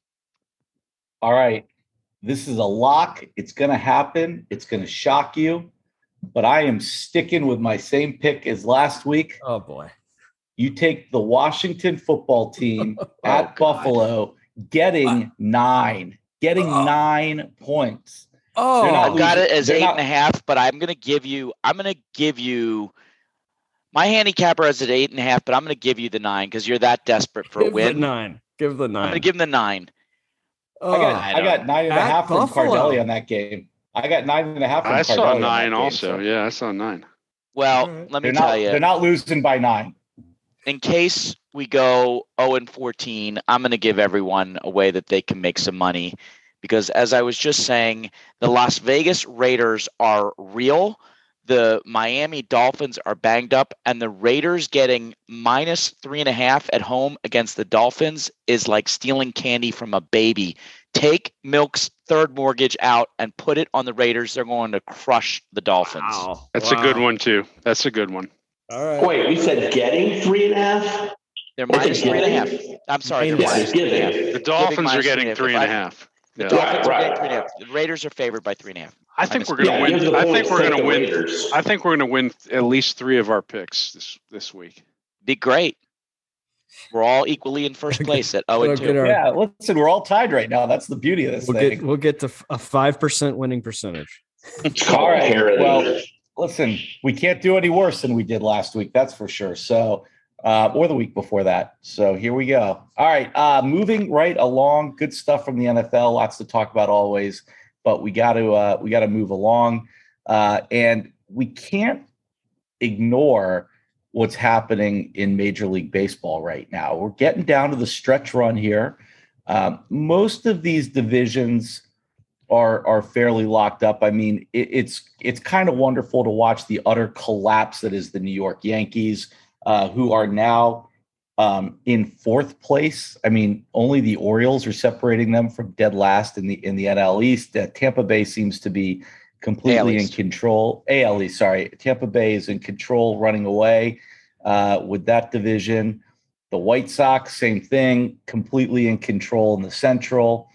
Speaker 3: All right. This is a lock. It's going to happen. It's going to shock you. But I am sticking with my same pick as last week.
Speaker 5: Oh boy.
Speaker 3: You take the Washington football team oh, at
Speaker 4: God.
Speaker 3: Buffalo, getting nine, getting
Speaker 5: Oh.
Speaker 3: nine points.
Speaker 5: Oh,
Speaker 4: I've got it as
Speaker 3: they're
Speaker 4: eight
Speaker 3: not-
Speaker 4: and a half, but I'm gonna give you. I'm gonna give you. My handicapper has it eight and a half, but I'm gonna give you the nine because you're that desperate for a
Speaker 5: give the
Speaker 4: win.
Speaker 5: nine. Give the nine.
Speaker 4: I'm gonna give him the nine.
Speaker 3: I got,
Speaker 4: I
Speaker 3: I, got
Speaker 4: don't-
Speaker 3: nine and a
Speaker 5: At
Speaker 3: half from
Speaker 5: Buffalo.
Speaker 3: Cardelli on that game. I got nine and a half from
Speaker 6: I
Speaker 3: Cardelli
Speaker 6: saw
Speaker 3: on that
Speaker 6: nine
Speaker 3: game,
Speaker 6: also.
Speaker 3: so
Speaker 6: Yeah, I saw nine.
Speaker 4: Well,
Speaker 5: Alright.
Speaker 4: let me
Speaker 3: They're
Speaker 4: tell
Speaker 3: not,
Speaker 4: you.
Speaker 3: they're not losing by nine.
Speaker 4: in case we go 0 and 14, I'm going to give everyone a way that they can make some money because as I was just saying, the Las Vegas Raiders are real. The Miami Dolphins are banged up, and the Raiders getting minus three and a half at home against the Dolphins is like stealing candy from a baby. Take Milk's third mortgage out and put it on the Raiders. They're going to crush the Dolphins.
Speaker 5: Wow.
Speaker 6: That's a good one too. That's a good one.
Speaker 5: All right.
Speaker 7: Wait, we said getting three and a half?
Speaker 4: They're minus three and a half. I'm sorry, they're minus three and a half.
Speaker 6: The Dolphins are getting three and a half.
Speaker 4: The
Speaker 6: Yeah.
Speaker 4: Dolphins
Speaker 7: Right,
Speaker 4: are getting
Speaker 7: right.
Speaker 4: three and a half. The Raiders are favored by three and a half.
Speaker 6: I think we're gonna
Speaker 7: Yeah,
Speaker 6: win. I think we're gonna win.
Speaker 7: Raiders.
Speaker 6: I think we're gonna win at least three of our picks this this week.
Speaker 4: Be great. We're all equally in first place at 0 and
Speaker 5: Get
Speaker 4: 2.
Speaker 5: our-
Speaker 3: Yeah, listen, we're all tied right now. That's the beauty of this
Speaker 5: We'll
Speaker 3: thing.
Speaker 5: get we'll get to a five percent winning percentage.
Speaker 3: All right.
Speaker 7: Parody.
Speaker 3: Well, listen, we can't do any worse than we did last week. That's for sure. So, uh, or the week before that. So here we go. All right. Uh, moving right along. Good stuff from the NFL. Lots to talk about always, but we got to uh, we got to move along, uh, and we can't ignore what's happening in Major League Baseball right now. We're getting down to the stretch run here. Um, most of these divisions are are fairly locked up. I mean, it, it's it's kind of wonderful to watch the utter collapse that is the New York Yankees, uh, who are now um, in fourth place. I mean, only the Orioles are separating them from dead last in the in the NL East. Uh, Tampa Bay seems to be completely in control. AL East, sorry, Tampa Bay is in control, running away uh, with that division. The White Sox, same thing, completely in control in the Central.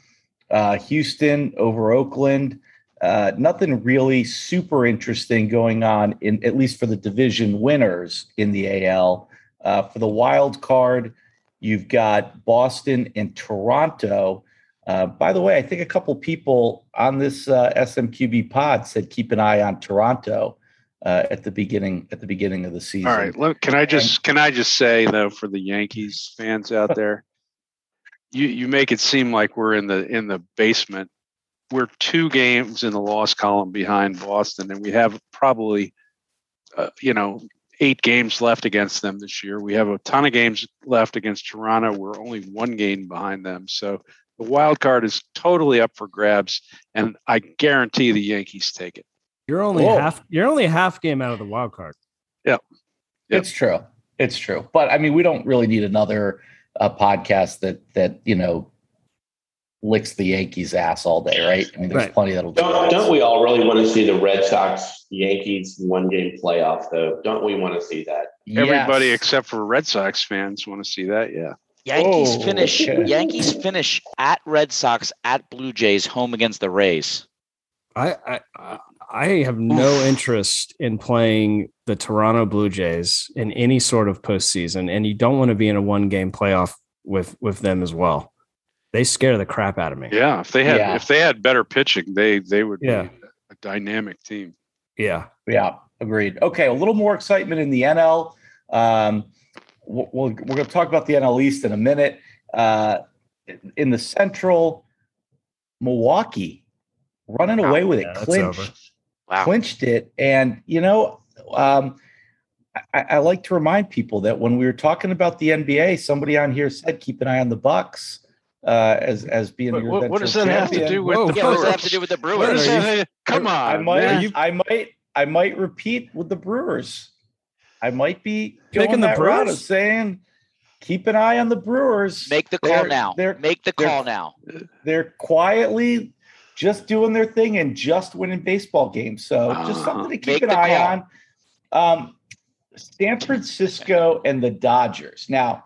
Speaker 3: Uh, Houston over Oakland. Uh, nothing really super interesting going on in at least for the division winners in the AL. Uh, for the wild card, you've got Boston and Toronto. Uh, by the way, I think a couple people on this uh, SMQB pod said keep an eye on Toronto uh, at the beginning at the beginning of the season.
Speaker 6: All right. Let, can I just can I just say though for the Yankees fans out there, you you make it seem like we're in the in the basement. We're two games in the loss column behind Boston, and we have probably uh, you know, eight games left against them this year. We have a ton of games left against Toronto. We're only one game behind them. So the wild card is totally up for grabs, and I guarantee the Yankees take it.
Speaker 5: You're only
Speaker 3: Whoa.
Speaker 5: half. You're only half game out of the wild card.
Speaker 6: Yep.
Speaker 3: It's true. It's true. But I mean, we don't really need another uh, podcast that that you know licks the Yankees' ass all day, right? I mean, there's
Speaker 5: Right.
Speaker 3: plenty that'll do
Speaker 7: Don't,
Speaker 3: that.
Speaker 7: don't we all really want to see the Red Sox Yankees one game playoff though? Don't we want to see that?
Speaker 6: Everybody
Speaker 3: Yes.
Speaker 6: except for Red Sox fans want to see that. Yeah.
Speaker 4: Yankees
Speaker 3: Oh,
Speaker 4: finish.
Speaker 3: okay.
Speaker 4: Yankees finish at Red Sox at Blue Jays home against the Rays.
Speaker 5: I I I- I have no interest in playing the Toronto Blue Jays in any sort of postseason, and you don't want to be in a one game playoff with with them as well. They scare the crap out of me.
Speaker 6: Yeah. If they had
Speaker 3: Yeah.
Speaker 6: if they had better pitching, they they would
Speaker 5: Yeah.
Speaker 6: be a dynamic team.
Speaker 5: Yeah.
Speaker 3: Yeah, agreed. Okay, a little more excitement in the NL. Um, we'll, we'll- we're going to talk about the NL East in a minute. Uh, in the Central, Milwaukee running away with it,
Speaker 5: Yeah, that's
Speaker 3: clinched.
Speaker 4: Wow.
Speaker 3: clinched it, and you know, um, I, I like to remind people that when we were talking about the NBA, somebody on here said keep an eye on the Bucks uh, as as being
Speaker 6: What,
Speaker 3: your
Speaker 6: what, what does that have to do with
Speaker 5: Whoa.
Speaker 6: the
Speaker 4: Yeah, what does that have
Speaker 6: Brewers?
Speaker 4: to do with the Brewers?
Speaker 6: does
Speaker 5: Are you-
Speaker 6: have- Come
Speaker 3: I might,
Speaker 6: man.
Speaker 3: I might, I might repeat with the Brewers. I might be
Speaker 5: Picking the
Speaker 3: that route of
Speaker 5: Brewers?
Speaker 3: saying, keep an eye on the Brewers.
Speaker 4: Make the call
Speaker 3: They're-
Speaker 4: now.
Speaker 3: They're
Speaker 4: Make the
Speaker 3: they're-
Speaker 4: call now.
Speaker 3: they're quietly just doing their thing and just winning baseball games. So just
Speaker 6: Uh-huh.
Speaker 3: something to keep an eye
Speaker 4: call.
Speaker 3: on. Um, San Francisco and the Dodgers. Now,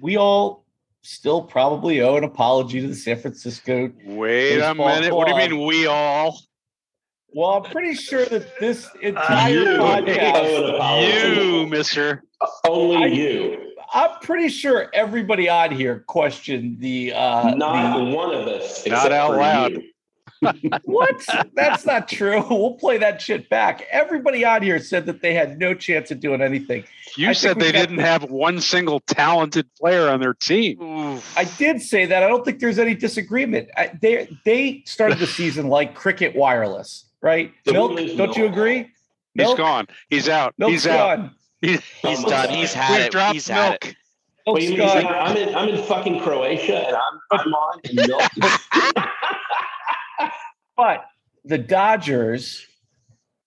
Speaker 3: we all still probably owe an apology to the San Francisco
Speaker 6: Wait a
Speaker 3: Baseball
Speaker 6: minute. What do you mean we all?
Speaker 3: Well, I'm pretty sure that this entire
Speaker 7: You.
Speaker 3: podcast,
Speaker 7: owe an apology.
Speaker 6: You, mister.
Speaker 7: Only
Speaker 3: I-
Speaker 7: you.
Speaker 3: I'm pretty sure everybody on here questioned the uh
Speaker 7: Not
Speaker 3: the-
Speaker 7: one of us.
Speaker 6: Not
Speaker 7: except
Speaker 6: out loud.
Speaker 7: you.
Speaker 3: What? That's not true. We'll play that shit back. Everybody on here said that they had no chance of doing anything.
Speaker 6: You
Speaker 3: I
Speaker 6: said they didn't
Speaker 3: the-
Speaker 6: have one single talented player on their team.
Speaker 3: I did say that. I don't think there's any disagreement. I, they they started the season like cricket wireless, right?
Speaker 7: Did
Speaker 3: Milk, don't you
Speaker 7: Milk?
Speaker 3: agree?
Speaker 6: He's
Speaker 3: Milk,
Speaker 6: gone. He's out.
Speaker 3: Milk's
Speaker 6: He's out.
Speaker 3: gone.
Speaker 6: He's,
Speaker 4: He's done.
Speaker 7: God.
Speaker 4: He's had
Speaker 6: We've
Speaker 4: it.
Speaker 6: dropped
Speaker 4: He's had it.
Speaker 6: milk.
Speaker 7: What
Speaker 3: Milk's
Speaker 7: do you mean?
Speaker 3: gone.
Speaker 7: I'm in. I'm in fucking Croatia, and I'm I'm on. And Milk is-
Speaker 3: But the Dodgers,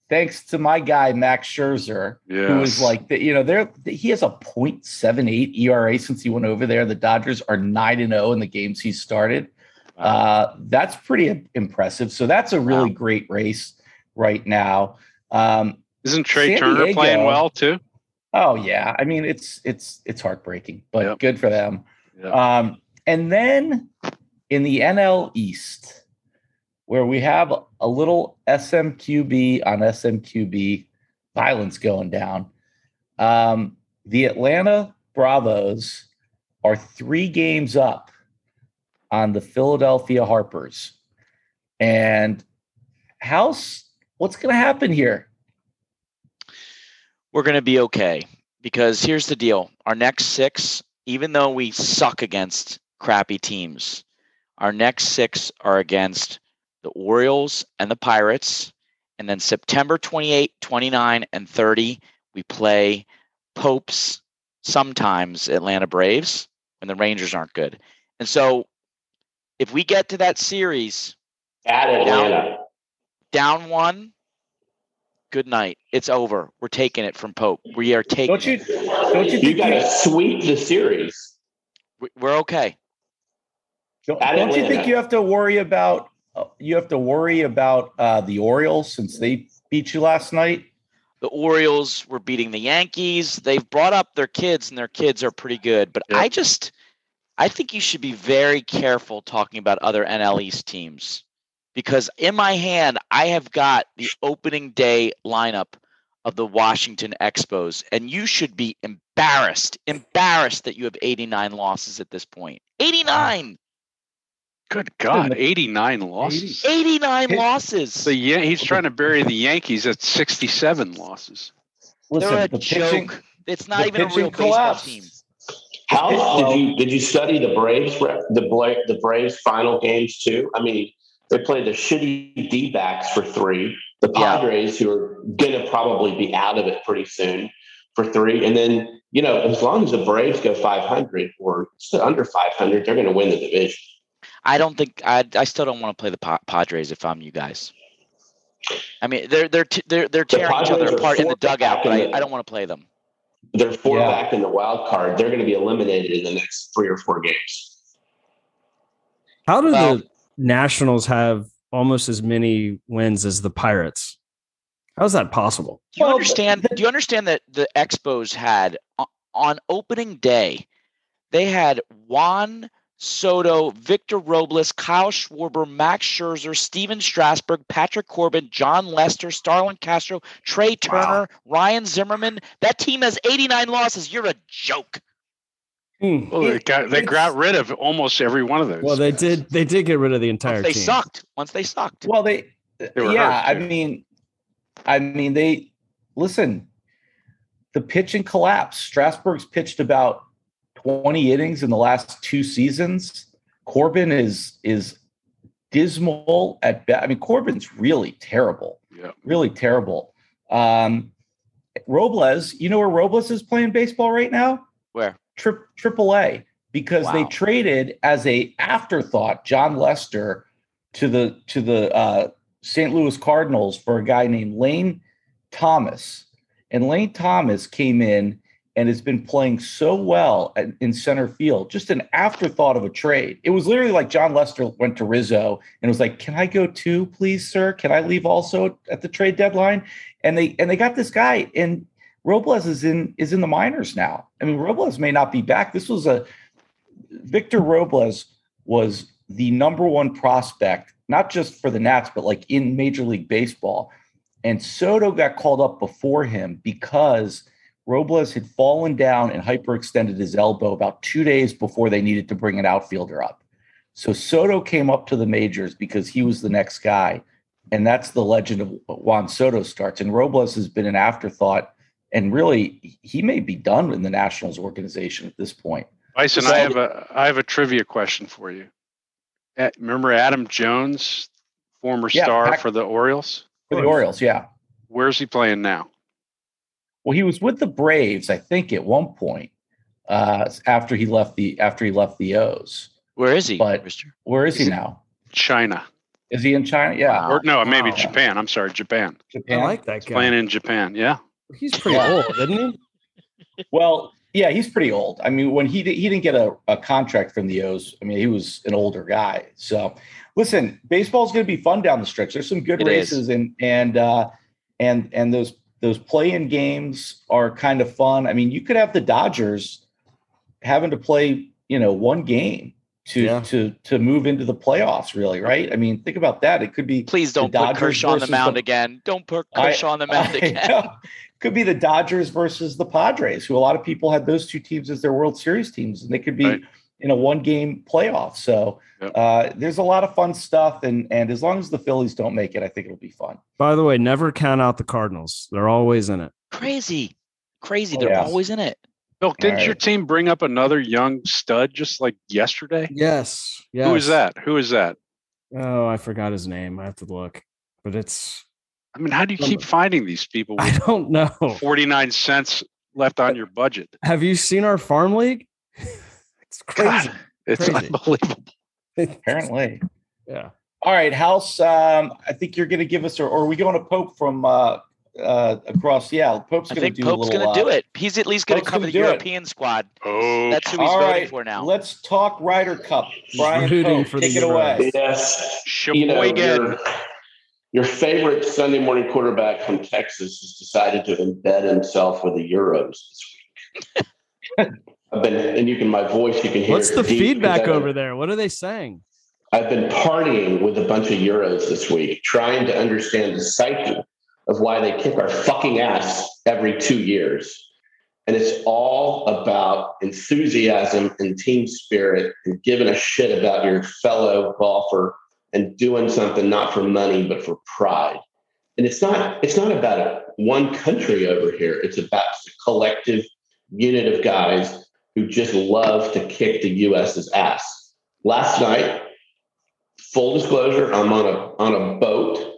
Speaker 3: thanks to my guy Max Scherzer, who is
Speaker 6: Yes.
Speaker 3: like the, you know, they're he has a 0.78 ERA since he went over there. The Dodgers are nine and zero in the games he started. Uh, that's pretty impressive. So that's a really
Speaker 4: Wow.
Speaker 3: great race right now. Um,
Speaker 6: Isn't Trea
Speaker 3: San
Speaker 6: Turner
Speaker 3: Diego-
Speaker 6: playing well too?
Speaker 3: oh yeah, I mean it's it's it's heartbreaking, but
Speaker 6: Yep.
Speaker 3: good for them.
Speaker 6: Yep.
Speaker 3: Um, and then in the NL East, where we have a little SMQB on SMQB violence going down, um, the Atlanta Bravos are three games up on the Philadelphia Harpers. And how's what's going to happen here?
Speaker 4: We're going to be okay because here's the deal. Our next six, even though we suck against crappy teams, our next six are against the Orioles and the Pirates. And then September 28, 29, and 30, we play Popes, sometimes Atlanta Braves, when the Rangers aren't good. And so if we get to that series
Speaker 7: at Atlanta.
Speaker 4: down one, good night. It's over. We're taking it from Pope. We are taking
Speaker 3: Don't you
Speaker 4: it.
Speaker 3: don't you
Speaker 7: You got to sweep the series.
Speaker 4: We- We're okay.
Speaker 3: don't, don't you think you have to worry about you have to worry about uh, the Orioles since they beat you last night?
Speaker 4: The Orioles were beating the Yankees. They've brought up their kids, and their kids are pretty good. But. I just, I think you should be very careful talking about other NL East teams because in my hand, I have got the opening day lineup of the Washington Expos, and you should be embarrassed, embarrassed that you have 89 losses at this point. 89,
Speaker 6: Good God, 89 losses.
Speaker 4: 89
Speaker 3: Hit-
Speaker 4: losses.
Speaker 6: The Yan- he's trying to bury the Yankees at 67 losses.
Speaker 3: Listen,
Speaker 4: They're a
Speaker 3: the pitching,
Speaker 4: joke. It's not even a
Speaker 3: pitching
Speaker 4: real baseball
Speaker 3: collapsed.
Speaker 4: team.
Speaker 7: How did you did you study the Braves the Bla- the Braves final games too? I mean, they played the shitty D backs for three. the
Speaker 4: Yeah.
Speaker 7: Padres, who are going to probably be out of it pretty soon for three. And then, you know, as long as the Braves go 500 or under 500, they're going to win the division.
Speaker 4: I don't think I. I still don't want to play the Padres if I'm you guys. I mean, they're they're t- they're they're
Speaker 7: The
Speaker 4: tearing each other apart in the dugout, but I, I don't want to play them.
Speaker 7: They're four
Speaker 3: Yeah.
Speaker 7: back in the wild card. They're going to be eliminated in the next three or four games.
Speaker 5: How do
Speaker 4: Well-
Speaker 5: the Nationals have almost as many wins as the Pirates? How is that possible?
Speaker 4: Do you understand? do you understand that the Expos had on opening day, they had Juan Soto, Victor Robles, Kyle Schwarber, Max Scherzer, Stephen Strasburg, Patrick Corbin, Jon Lester, Starlin Castro, Trea Turner, Ryan Zimmerman. That team has 89 losses. You're a joke.
Speaker 5: Hmm.
Speaker 6: Well, they got they got rid of almost every one of those.
Speaker 5: Well, they did. They did get rid of the entire
Speaker 4: Once they
Speaker 5: team.
Speaker 4: sucked. Once they sucked.
Speaker 3: Well, they,
Speaker 6: were
Speaker 3: yeah.
Speaker 6: hurt,
Speaker 3: I
Speaker 6: too.
Speaker 3: mean, I mean, they listen. The pitching collapse. Strasburg's pitched about twenty innings in the last two seasons. Corbin is is dismal at best. I mean, Corbin's really terrible.
Speaker 6: Yeah.
Speaker 3: really terrible. Um, Robles, you know where Robles is playing baseball right now?
Speaker 4: Where?
Speaker 3: Tri- Triple A because they traded as a afterthought Jon Lester to the to the uh, St. Louis Cardinals for a guy named Lane Thomas, and Lane Thomas came in and has been playing so well at, in center field. Just an afterthought of a trade. It was literally like Jon Lester went to Rizzo and was like, "Can I go too, please, sir? Can I leave also at the trade deadline?" And they and they got this guy and. Robles is in is in the minors now. I mean, Robles may not be back. This was a Victor Robles was the number one prospect, not just for the Nats, but like in Major League Baseball. And Soto got called up before him because Robles had fallen down and hyperextended his elbow about two days before they needed to bring an outfielder up. So Soto came up to the majors because he was the next guy. And that's the legend of Juan Soto starts. And Robles has been an afterthought. And really, he may be done in the Nationals organization at this point.
Speaker 6: Bison, I have a I have a trivia question for you. Remember Adam Jones, former
Speaker 3: Yeah,
Speaker 6: star for the Orioles?
Speaker 3: For the Orioles, yeah.
Speaker 6: Where's he playing now?
Speaker 3: Well, he was with the Braves, I think, at one point uh, after he left the after he left the O's.
Speaker 4: Where is he?
Speaker 3: But-
Speaker 4: Mister?
Speaker 3: Where is he now?
Speaker 6: China.
Speaker 3: Is he in China? Yeah,
Speaker 6: Or no, maybe
Speaker 4: Wow.
Speaker 6: Japan. I'm sorry, Japan.
Speaker 5: I
Speaker 3: Japan.
Speaker 5: like that guy.
Speaker 6: Playing in Japan. Yeah.
Speaker 5: He's pretty old, isn't he?
Speaker 3: Well, yeah, he's pretty old. I mean, when he di- he didn't get a, a contract from the O's, I mean, he was an older guy. So, listen, baseball's going to be fun down the stretch. There's some good
Speaker 4: It is.
Speaker 3: races, and and uh, and and those those play-in games are kind of fun. I mean, you could have the Dodgers having to play, you know, one game to
Speaker 5: Yeah.
Speaker 3: to to move into the playoffs. Really, right? I mean, think about that. It could be
Speaker 4: Please don't
Speaker 3: the
Speaker 4: put
Speaker 3: Dodgers
Speaker 4: Kershaw on the mound
Speaker 3: the-
Speaker 4: again. Don't put
Speaker 3: I-
Speaker 4: Kershaw on the mound
Speaker 3: I
Speaker 4: again.
Speaker 3: know. Could be the Dodgers versus the Padres, who a lot of people had those two teams as their World Series teams, and they could be
Speaker 6: Right.
Speaker 3: In a one-game playoff. So
Speaker 6: Yep.
Speaker 3: uh, there's a lot of fun stuff, and and as long as the Phillies don't make it, I think it'll be fun.
Speaker 5: By the way, never count out the Cardinals. They're always in it.
Speaker 4: Crazy, crazy.
Speaker 3: Oh,
Speaker 4: They're
Speaker 3: yeah.
Speaker 4: always in it.
Speaker 6: Bill, didn't
Speaker 3: right.
Speaker 6: your team bring up another young stud just like yesterday?
Speaker 5: Yes. Yes.
Speaker 6: Who is that? Who is that?
Speaker 5: Oh, I forgot his name. I have to look. But it's
Speaker 6: I mean, how do you keep finding these people
Speaker 5: I don't know.
Speaker 6: 49 cents left on your budget?
Speaker 5: Have you seen our farm league? It's crazy.
Speaker 6: God, it's
Speaker 5: Crazy.
Speaker 6: unbelievable.
Speaker 3: Apparently.
Speaker 5: yeah.
Speaker 3: All right, House. Um, I think you're going to give us, or, or are we going to Pope from uh, uh, across? Yeah, Pope's
Speaker 4: I
Speaker 3: going
Speaker 4: think
Speaker 3: to do
Speaker 4: Pope's
Speaker 3: a little.
Speaker 4: going to
Speaker 3: uh,
Speaker 4: do it. He's at least going to
Speaker 3: Pope's
Speaker 4: cover
Speaker 3: gonna
Speaker 4: the
Speaker 3: do it.
Speaker 4: European squad.
Speaker 6: Oh,
Speaker 4: That's who he's
Speaker 3: All
Speaker 4: voting
Speaker 3: right,
Speaker 4: for now.
Speaker 3: let's talk Ryder Cup.
Speaker 5: He's
Speaker 3: Brian
Speaker 5: rooting
Speaker 3: Pope,
Speaker 5: for the
Speaker 3: take it
Speaker 5: Euros.
Speaker 3: away.
Speaker 7: Yes. you know, your, your favorite Sunday morning quarterback from Texas has decided to embed himself with the Euros this week. I've been, and you can, my voice, you can hear.
Speaker 5: What's the feedback over there? What are they saying?
Speaker 7: I've been partying with a bunch of Euros this week, trying to understand the psyche of why they kick our fucking ass every two years. And it's all about enthusiasm and team spirit and giving a shit about your fellow golfer and doing something not for money, but for pride. And it's not, it's not about one country over here. It's about the collective unit of guys who just love to kick the US's ass. Last night, full disclosure, I'm on a on a boat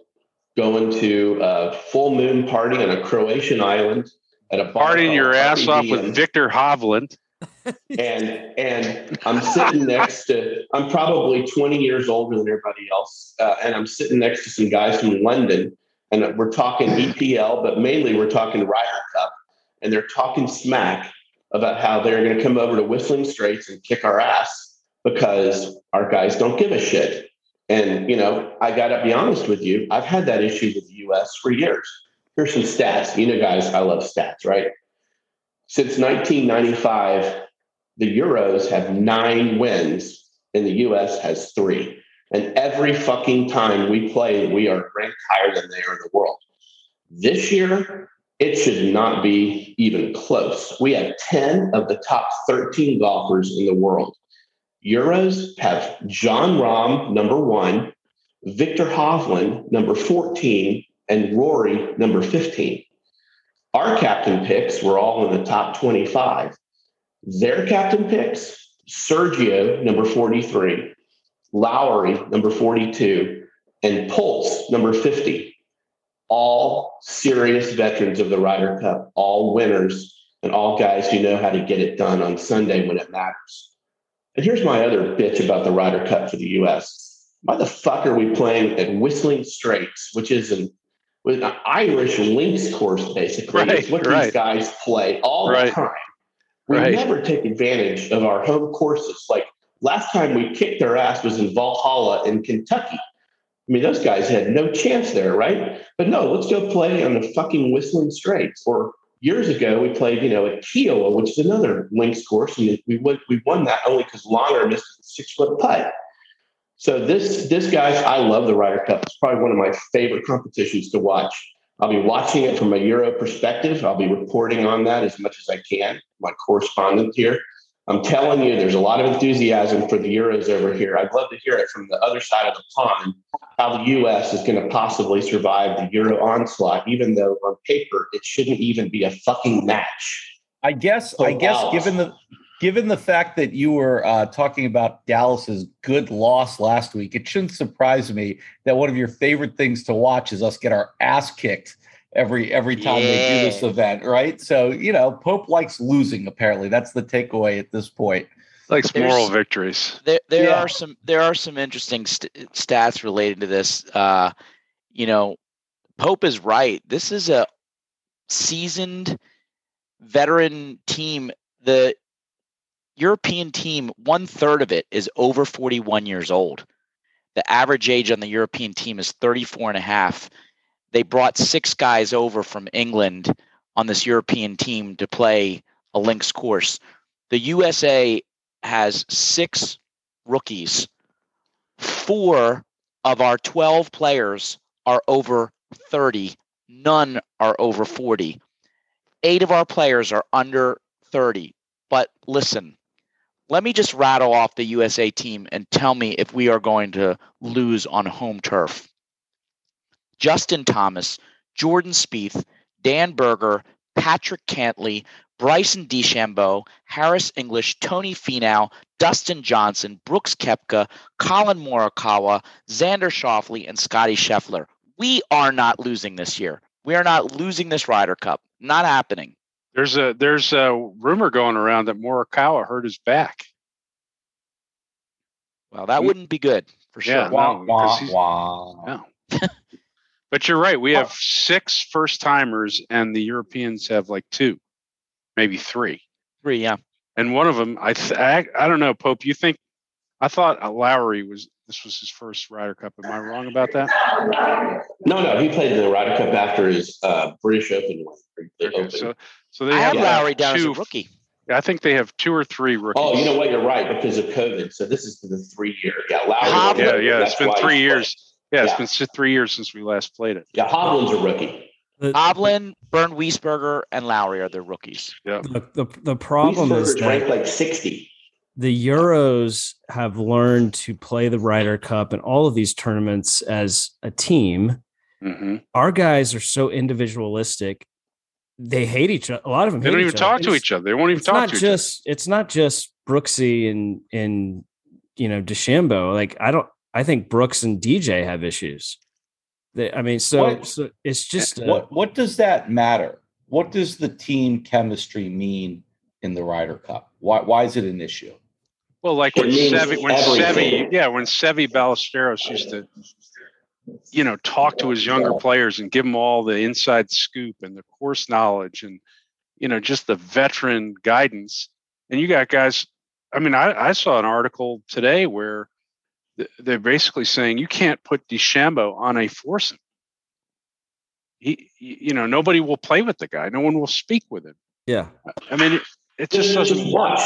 Speaker 7: going to a full moon party on a Croatian island at a bar
Speaker 6: Partying your ass off with Viktor Hovland.
Speaker 7: and and I'm sitting next to I'm probably 20 years older than everybody else, uh, and I'm sitting next to some guys from London, and we're talking EPL, but mainly we're talking Ryder Cup, and they're talking smack about how they're going to come over to Whistling Straits and kick our ass because our guys don't give a shit. And you know, I got to be honest with you, I've had that issue with the U.S. for years. Here's some stats. You know, guys, I love stats, right? Since 1995, the Euros have nine wins and the US has three. And every fucking time we play, we are ranked higher than they are in the world. This year, it should not be even close. We have 10 of the top 13 golfers in the world. Euros have Jon Rahm, number one, Viktor Hovland, number 14, and Rory, number 15. Our captain picks were all in the top 25. Their captain picks Sergio, number 43, Lowry, number 42, and Pulse, number 50. All serious veterans of the Ryder Cup, all winners, and all guys who know how to get it done on Sunday when it matters. And here's my other bitch about the Ryder Cup for the US. Why the fuck are we playing at Whistling Straits, which is an, an Irish links course, basically?
Speaker 6: Right,
Speaker 7: it's what
Speaker 6: right.
Speaker 7: these guys play all
Speaker 6: Right.
Speaker 7: the time. We
Speaker 6: Right.
Speaker 7: never take advantage of our home courses. Like last time we kicked their ass was in Valhalla in Kentucky. I mean, those guys had no chance there, right? But no, let's go play on the fucking Whistling Straits. Or years ago, we played, you know, at Kiawah, which is another links course, and we won, we won that only because Langer missed a six foot putt. So this this guys, I love the Ryder Cup. It's probably one of my favorite competitions to watch. I'll be watching it from a Euro perspective. I'll be reporting on that as much as I can. My correspondent here. I'm telling you, there's a lot of enthusiasm for the Euros over here. I'd love to hear it from the other side of the pond, how the U.S. is going to possibly survive the Euro onslaught, even though on paper it shouldn't even be a fucking match.
Speaker 3: I guess
Speaker 7: So
Speaker 3: I guess
Speaker 7: Dallas.
Speaker 3: given the given the fact that you were uh, talking about Dallas's good loss last week, it shouldn't surprise me that one of your favorite things to watch is us get our ass kicked every every time they do this event, right? So you know, Pope likes losing. Apparently, that's the takeaway at this point.
Speaker 6: Likes
Speaker 4: There's-
Speaker 6: moral victories.
Speaker 4: There, there
Speaker 3: Yeah.
Speaker 4: are some there are some interesting st- stats related to this. Uh, you know, Pope is right. This is a seasoned veteran team. The European team, one third of it is over 41 years old. The average age on the European team is 34 and a half. They brought six guys over from England on this European team to play a links course. The USA has six rookies. Four of our 12 players are over 30. None are over 40. Eight of our players are under 30. But listen, let me just rattle off the USA team and tell me if we are going to lose on home turf. Justin Thomas, Jordan Spieth, Dan Berger, Patrick Cantlay, Bryson DeChambeau, Harris English, Tony Finau, Dustin Johnson, Brooks Koepka, Collin Morikawa, Xander Schauffele, and Scotty Scheffler. We are not losing this year. We are not losing this Ryder Cup. Not happening.
Speaker 6: There's a there's a rumor going around that Morikawa hurt his back.
Speaker 4: Well, that
Speaker 6: We-
Speaker 4: wouldn't be good for sure.
Speaker 6: Yeah.
Speaker 3: Wah,
Speaker 6: no, 'cause
Speaker 3: wah, wah.
Speaker 6: No. But you're right. We have six first timers, and the Europeans have like two, maybe three.
Speaker 4: Three, yeah.
Speaker 6: And one of them, I th- I, I don't know, Pope. You think? I thought uh, Lowry was this was his first Ryder Cup. Am I wrong about that?
Speaker 7: No, no, he played in the Ryder Cup after his uh, British Open win. the
Speaker 6: Okay,
Speaker 7: Open.
Speaker 6: so so they
Speaker 4: I have
Speaker 6: have
Speaker 4: Lowry down as
Speaker 6: two.
Speaker 4: a rookie.
Speaker 6: I think they have two or three rookies.
Speaker 7: Oh, you know what? You're right because of COVID. So this is the three year. Yeah, Lowry.
Speaker 4: Hovland-
Speaker 6: Yeah, yeah. It's
Speaker 7: That's
Speaker 6: been three
Speaker 7: he's
Speaker 6: years. Yeah, it's
Speaker 7: Yeah.
Speaker 6: been si- three years since we last played it.
Speaker 7: Yeah, Hovland's a rookie.
Speaker 5: The,
Speaker 4: Oblin, Bernd Wiesberger, and Lowry are their rookies.
Speaker 5: the, the, the problem is that
Speaker 7: ranked like 60.
Speaker 5: the Euros have learned to play the Ryder Cup and all of these tournaments as a team.
Speaker 6: hmm
Speaker 5: Our guys are so individualistic; they hate each other. A lot of them
Speaker 6: They
Speaker 5: hate
Speaker 6: don't even
Speaker 5: each
Speaker 6: talk
Speaker 5: other.
Speaker 6: to
Speaker 5: It's-
Speaker 6: each other. They won't even
Speaker 5: It's
Speaker 6: talk
Speaker 5: not
Speaker 6: to each
Speaker 5: just it's not just Brooksy and and you know DeChambeau. Like I don't. I think Brooks and DJ have issues. They, I mean, so,
Speaker 3: What-
Speaker 5: so it's just uh,
Speaker 3: what what does that matter? What does the team chemistry mean in the Ryder Cup? Why why is it an issue?
Speaker 6: Well, like when
Speaker 7: means
Speaker 6: Seve, when. Seve, yeah, when Seve Ballesteros used to, you know, talk to his younger players and give them all the inside scoop and the course knowledge and, you know, just the veteran guidance. And you got guys. I mean, I, I saw an article today where th- they're basically saying you can't put DeChambeau on a foursome. He, he- you know, nobody will play with the guy. No one will speak with him.
Speaker 5: yeah.
Speaker 6: I mean, it, it just doesn't work.
Speaker 7: watch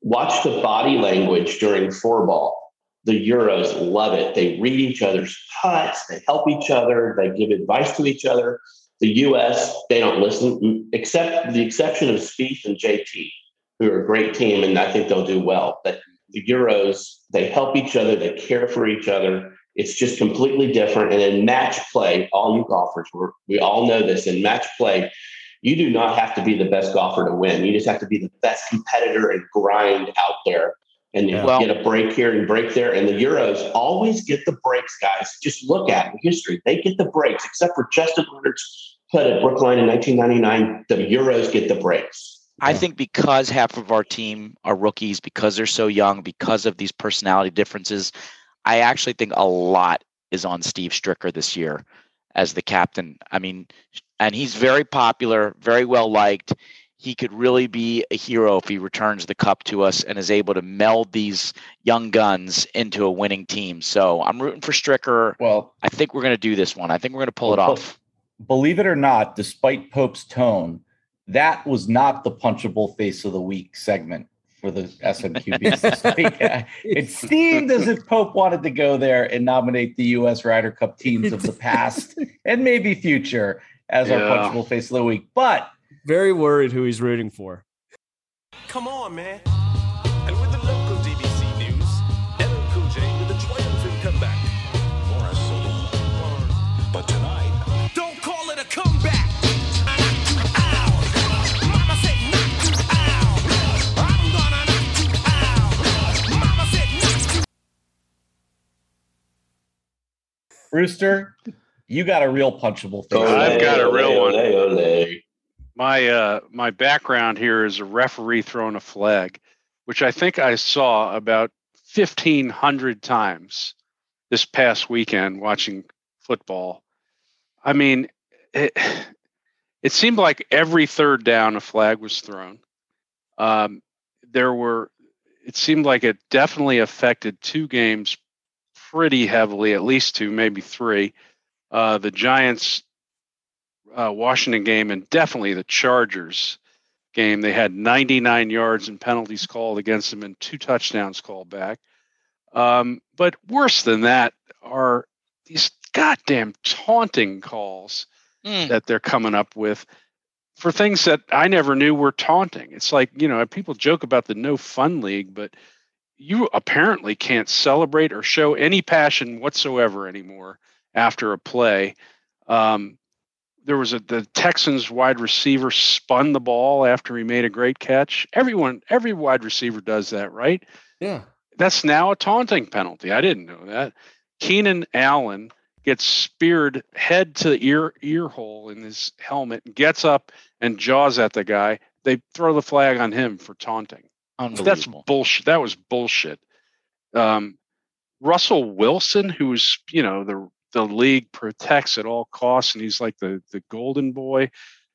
Speaker 7: watch the body language during four ball. The Euros love it. They read each other's putts. They help each other. They give advice to each other. The U.S. they don't listen, except the exception of Spieth and JT, who are a great team, and I think they'll do well. But the Euros they help each other. They care for each other. It's just completely different. And in match play, all you golfers, we're, we all know this. In match play, you do not have to be the best golfer to win. You just have to be the best competitor and grind out there. And you
Speaker 5: Yeah.
Speaker 4: Well-
Speaker 7: get a break here and break there. And the Euros always get the breaks, guys. Just look at the history. They get the breaks, except for Justin Leonard's put at Brookline in 1999. The Euros get the breaks.
Speaker 4: I think because half of our team are rookies, because they're so young, because of these personality differences, I actually think a lot is on Steve Stricker this year as the captain. I mean, and he's very popular, very well liked. He could really be a hero if he returns the cup to us and is able to meld these young guns into a winning team. So I'm rooting for Stricker.
Speaker 3: Well,
Speaker 4: I think we're going to do this one. I think we're going to pull it off.
Speaker 3: believe it or not, despite Pope's tone, that was not the punchable face of the week segment for the SMQB this week. Uh, it seemed as if Pope wanted to go there and nominate the U.S. Ryder Cup teams of the past and maybe future as our punchable face of the week. But
Speaker 5: Very worried who he's rooting for.
Speaker 8: Come on, man.
Speaker 3: Rooster, you got a real punchable face.
Speaker 6: I've got a real one.
Speaker 7: Ole, ole.
Speaker 6: my uh my background here is a referee throwing a flag which i think i saw about 1500 times this past weekend watching football i mean it, it seemed like every third down a flag was thrown um there were it seemed like it definitely affected two games pretty heavily at least two maybe three uh the giants uh, Washington game and definitely the Chargers game. They had 99 yards and penalties called against them and two touchdowns called back. Um, but worse than that are these goddamn taunting calls
Speaker 4: Mm.
Speaker 6: that they're coming up with for things that I never knew were taunting. It's like, you know, people joke about the no fun league, but you apparently can't celebrate or show any passion whatsoever anymore after a play. Um, there was a the Texans wide receiver spun the ball after he made a great catch. Everyone, every wide receiver does that, right?
Speaker 5: Yeah.
Speaker 6: That's now a taunting penalty. I didn't know that. Keenan Allen gets speared head to ear ear hole in his helmet and gets up and jaws at the guy. They throw the flag on him for taunting. That's bullshit. That was bullshit. Um, Russell Wilson, who's you know the the league protects at all costs, and he's like the the golden boy.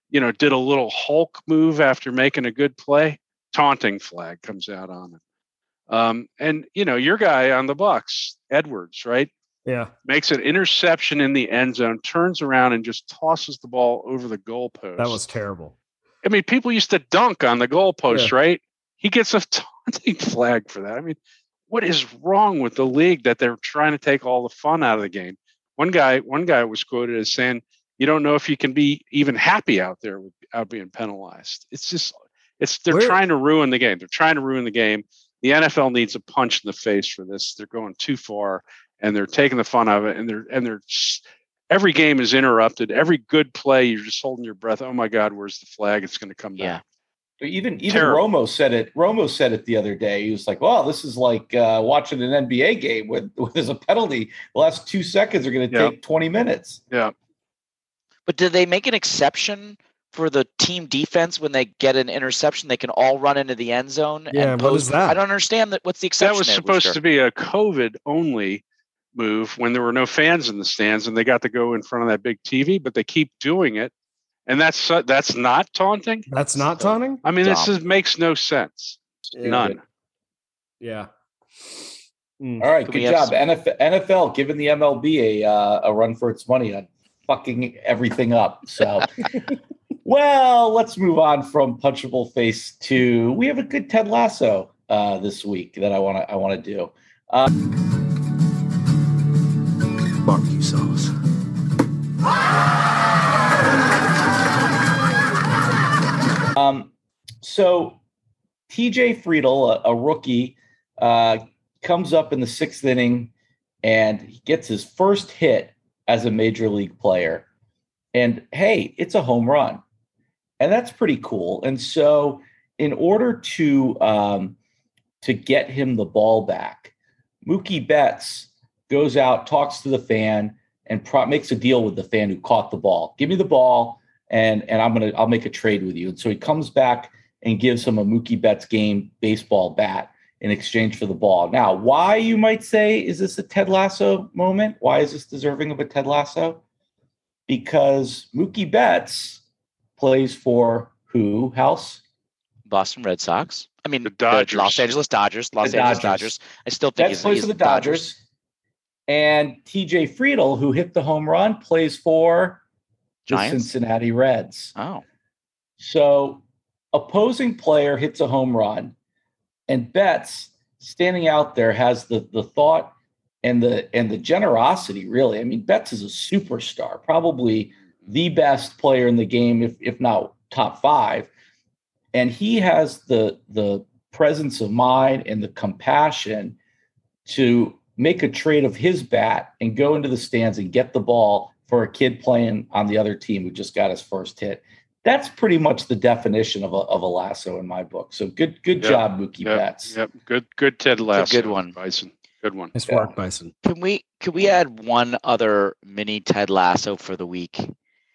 Speaker 6: You know, did a little Hulk move after making a good play. Taunting flag comes out on him. Um, and you know, your guy on the Bucks, Edwards, right?
Speaker 5: Yeah.
Speaker 6: Makes an interception in the end zone, turns around and just tosses the ball over the goalpost.
Speaker 5: That was terrible.
Speaker 6: I mean, people used to dunk on the goalpost,
Speaker 5: Yeah.
Speaker 6: right? He gets a taunting flag for that. I mean, what is wrong with the league that they're trying to take all the fun out of the game? One guy, one guy was quoted as saying, "You don't know if you can be even happy out there without being penalized." It's just, it's they're
Speaker 5: Where-
Speaker 6: trying to ruin the game. They're trying to ruin the game. The NFL needs a punch in the face for this. They're going too far, and they're taking the fun out of it. And they're and they're every game is interrupted. Every good play, you're just holding your breath. Oh my God, where's the flag? It's going to come
Speaker 4: Yeah.
Speaker 6: Back.
Speaker 3: Even even
Speaker 6: Terrible.
Speaker 3: Romo said it. Romo said it the other day. He was like, "Well, this is like uh, watching an NBA game with, with there's a penalty. The last two seconds are going to
Speaker 6: Yeah.
Speaker 3: take 20 minutes."
Speaker 6: Yeah.
Speaker 4: But did they make an exception for the team defense when they get an interception? They can all run into the end zone.
Speaker 5: Yeah,
Speaker 4: and
Speaker 5: what
Speaker 4: pose-
Speaker 5: that?
Speaker 4: I don't understand that. What's the exception?
Speaker 6: That was
Speaker 4: there,
Speaker 6: supposed
Speaker 4: Wooster?
Speaker 6: to be a COVID only move when there were no fans in the stands and they got to go in front of that big TV, but they keep doing it. And that's so- that's not taunting.
Speaker 5: That's not taunting.
Speaker 6: I mean, this
Speaker 4: Dumb.
Speaker 6: is, makes no sense. None.
Speaker 5: Yeah. Mm.
Speaker 3: All right,
Speaker 4: Can
Speaker 3: good
Speaker 4: we have
Speaker 3: job, NFL, NFL, giving the MLB a uh, a run for its money on fucking everything up. So, well, let's move on from punchable face to we have a good Ted Lasso uh, this week that I want to I want to do.
Speaker 5: Barbecue sauce.
Speaker 3: Um, so TJ Friedl, a, a rookie, uh, comes up in the sixth inning and he gets his first hit as a major league player. And hey, it's a home run. And that's pretty cool. And so, in order to um, to get him the ball back, Mookie Betts goes out, talks to the fan, and pro- makes a deal with the fan who caught the ball. Give me the ball, and and I'm gonna I'll make a trade with you. And so he comes back and gives him a Mookie Betts game baseball bat in exchange for the ball. Now, why you might say is this a Ted Lasso moment? Why is this deserving of a Ted Lasso? Because Mookie Betts plays for who house?
Speaker 4: Boston Red Sox. I mean,
Speaker 6: The Dodgers.
Speaker 4: Los Angeles Dodgers. Los
Speaker 3: The
Speaker 4: Angeles
Speaker 3: Dodgers.
Speaker 4: Dodgers. I still think
Speaker 3: Betts
Speaker 4: he's,
Speaker 3: plays
Speaker 4: he's
Speaker 3: for the Dodgers. And TJ Friedl, who hit the home run, plays for the Cincinnati Reds.
Speaker 4: Oh,
Speaker 3: So opposing player hits a home run, and Betts standing out there has the the thought and the and the generosity. Really, I mean, Betts is a superstar, probably the best player in the game, if if not top five. And he has the the presence of mind and the compassion to make a trade of his bat and go into the stands and get the ball for a kid playing on the other team who just got his first hit that's pretty much the definition of a, of a lasso in my book. So good, good
Speaker 6: Yep,
Speaker 3: job, Mookie
Speaker 6: Yep,
Speaker 3: Betts.
Speaker 6: yep. Good, good Ted Lasso.
Speaker 4: good one.
Speaker 6: Bison. Good one.
Speaker 5: Nice
Speaker 3: Yeah.
Speaker 5: work, Bison.
Speaker 4: can we can we add one other mini Ted Lasso for the week?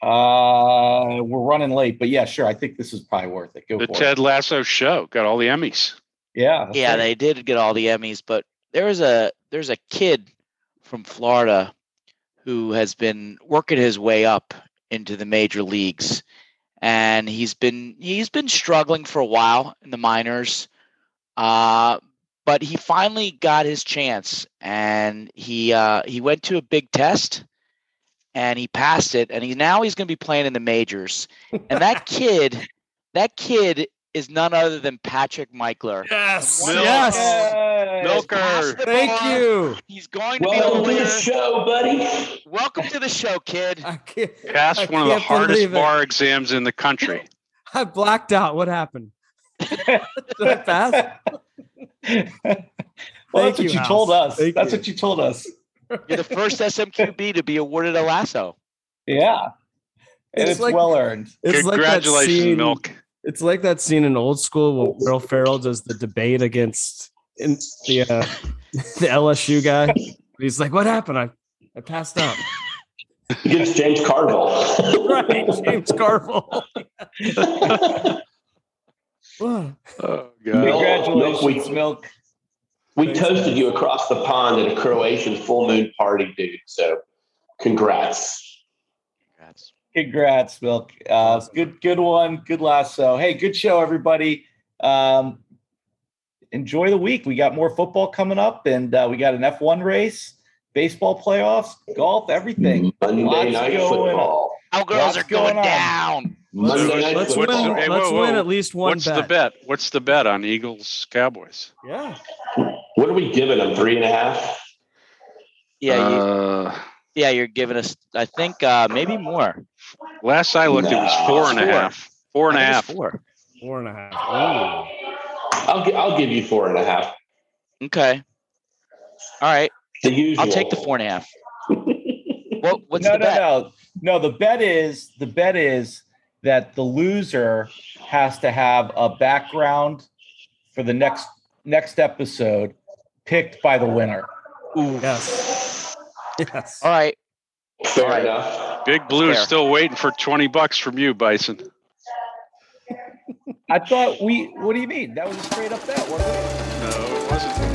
Speaker 3: Uh, we're running late, but yeah, sure. I think this is probably worth it. Go
Speaker 6: The
Speaker 3: for
Speaker 6: Ted
Speaker 3: it.
Speaker 6: Lasso show got all the Emmys.
Speaker 3: Yeah,
Speaker 4: yeah,
Speaker 3: right.
Speaker 4: they did get all the Emmys, but there was a there's a kid from Florida who has been working his way up into the major leagues, and he's been he's been struggling for a while in the minors, uh, but he finally got his chance, and he uh, he went to a big test, and he passed it, and he now he's going to be playing in the majors, and that kid, that kid is none other than Patrick Michler.
Speaker 5: Yes.
Speaker 4: Milk.
Speaker 5: Yes.
Speaker 3: Yay.
Speaker 6: Milker.
Speaker 5: Thank you.
Speaker 4: He's going to
Speaker 7: Welcome
Speaker 4: be
Speaker 7: to
Speaker 4: the
Speaker 7: the show, buddy.
Speaker 4: Welcome to the show, kid.
Speaker 5: I can't, I
Speaker 6: Passed one of the hardest bar exams in the country.
Speaker 5: I blacked out. What happened? Did I pass?
Speaker 3: well,
Speaker 5: Thank
Speaker 3: that's what
Speaker 5: you,
Speaker 3: you
Speaker 5: House.
Speaker 3: told us.
Speaker 5: Thank
Speaker 3: that's
Speaker 5: you.
Speaker 3: what you told us.
Speaker 4: You're the first SMQB to be awarded a lasso.
Speaker 3: Yeah, and
Speaker 5: It's
Speaker 3: it's,
Speaker 5: like-
Speaker 3: well earned.
Speaker 5: It's like
Speaker 6: Congratulations,
Speaker 5: scene,
Speaker 6: Milk.
Speaker 5: It's like that scene in Old School where Will Ferrell does the debate against in the uh, the LSU guy. He's like, "What happened? I I passed out."
Speaker 7: Against James Carville.
Speaker 5: right, James Carville. Wow.
Speaker 6: Oh, God.
Speaker 7: Milk,
Speaker 3: Congratulations,
Speaker 7: we-
Speaker 3: Milk.
Speaker 7: We
Speaker 5: Thanks,
Speaker 7: toasted
Speaker 5: man.
Speaker 7: you across the pond at a Croatian full moon party, dude. So congrats.
Speaker 4: Congrats.
Speaker 3: Congrats, Milk. Uh, good, good one. Good lasso. Hey, good show, everybody. Um, enjoy the week. We got more football coming up, and uh, we got an F1 race, baseball playoffs, golf, everything.
Speaker 7: Monday
Speaker 3: Lots
Speaker 7: night
Speaker 3: going on.
Speaker 7: football.
Speaker 4: Cowgirls
Speaker 3: What's
Speaker 4: are going,
Speaker 3: going
Speaker 4: down.
Speaker 7: Monday night
Speaker 5: Let's
Speaker 7: football.
Speaker 5: win.
Speaker 6: the- hey,
Speaker 5: let's
Speaker 6: whoa,
Speaker 5: win at least one
Speaker 6: What's the
Speaker 5: bet.
Speaker 6: bet? What's the bet on Eagles Cowboys?
Speaker 5: Yeah.
Speaker 7: What are we giving them? Three and a half.
Speaker 4: Yeah, you,
Speaker 6: Uh,
Speaker 4: yeah, you're giving us. I think uh, maybe more.
Speaker 6: Last I looked, no. it was four and a half. Four and a half.
Speaker 4: Four.
Speaker 5: Four and a half. Ooh.
Speaker 7: I'll I'll give you four and a half.
Speaker 4: Okay. All right.
Speaker 7: The usual.
Speaker 4: I'll take the four and a half. what, what's
Speaker 3: no,
Speaker 4: the
Speaker 3: no,
Speaker 4: bet?
Speaker 3: no, no. The bet is the bet is that the loser has to have a background for the next next episode picked by the winner. Ooh.
Speaker 5: Yes. Yes.
Speaker 4: All right.
Speaker 7: Fair
Speaker 4: All right.
Speaker 7: enough.
Speaker 9: Big Blue's still waiting for 20 bucks from you, Bison.
Speaker 3: I thought we, what do you mean? That was a straight up bet, wasn't it?
Speaker 9: No, it wasn't.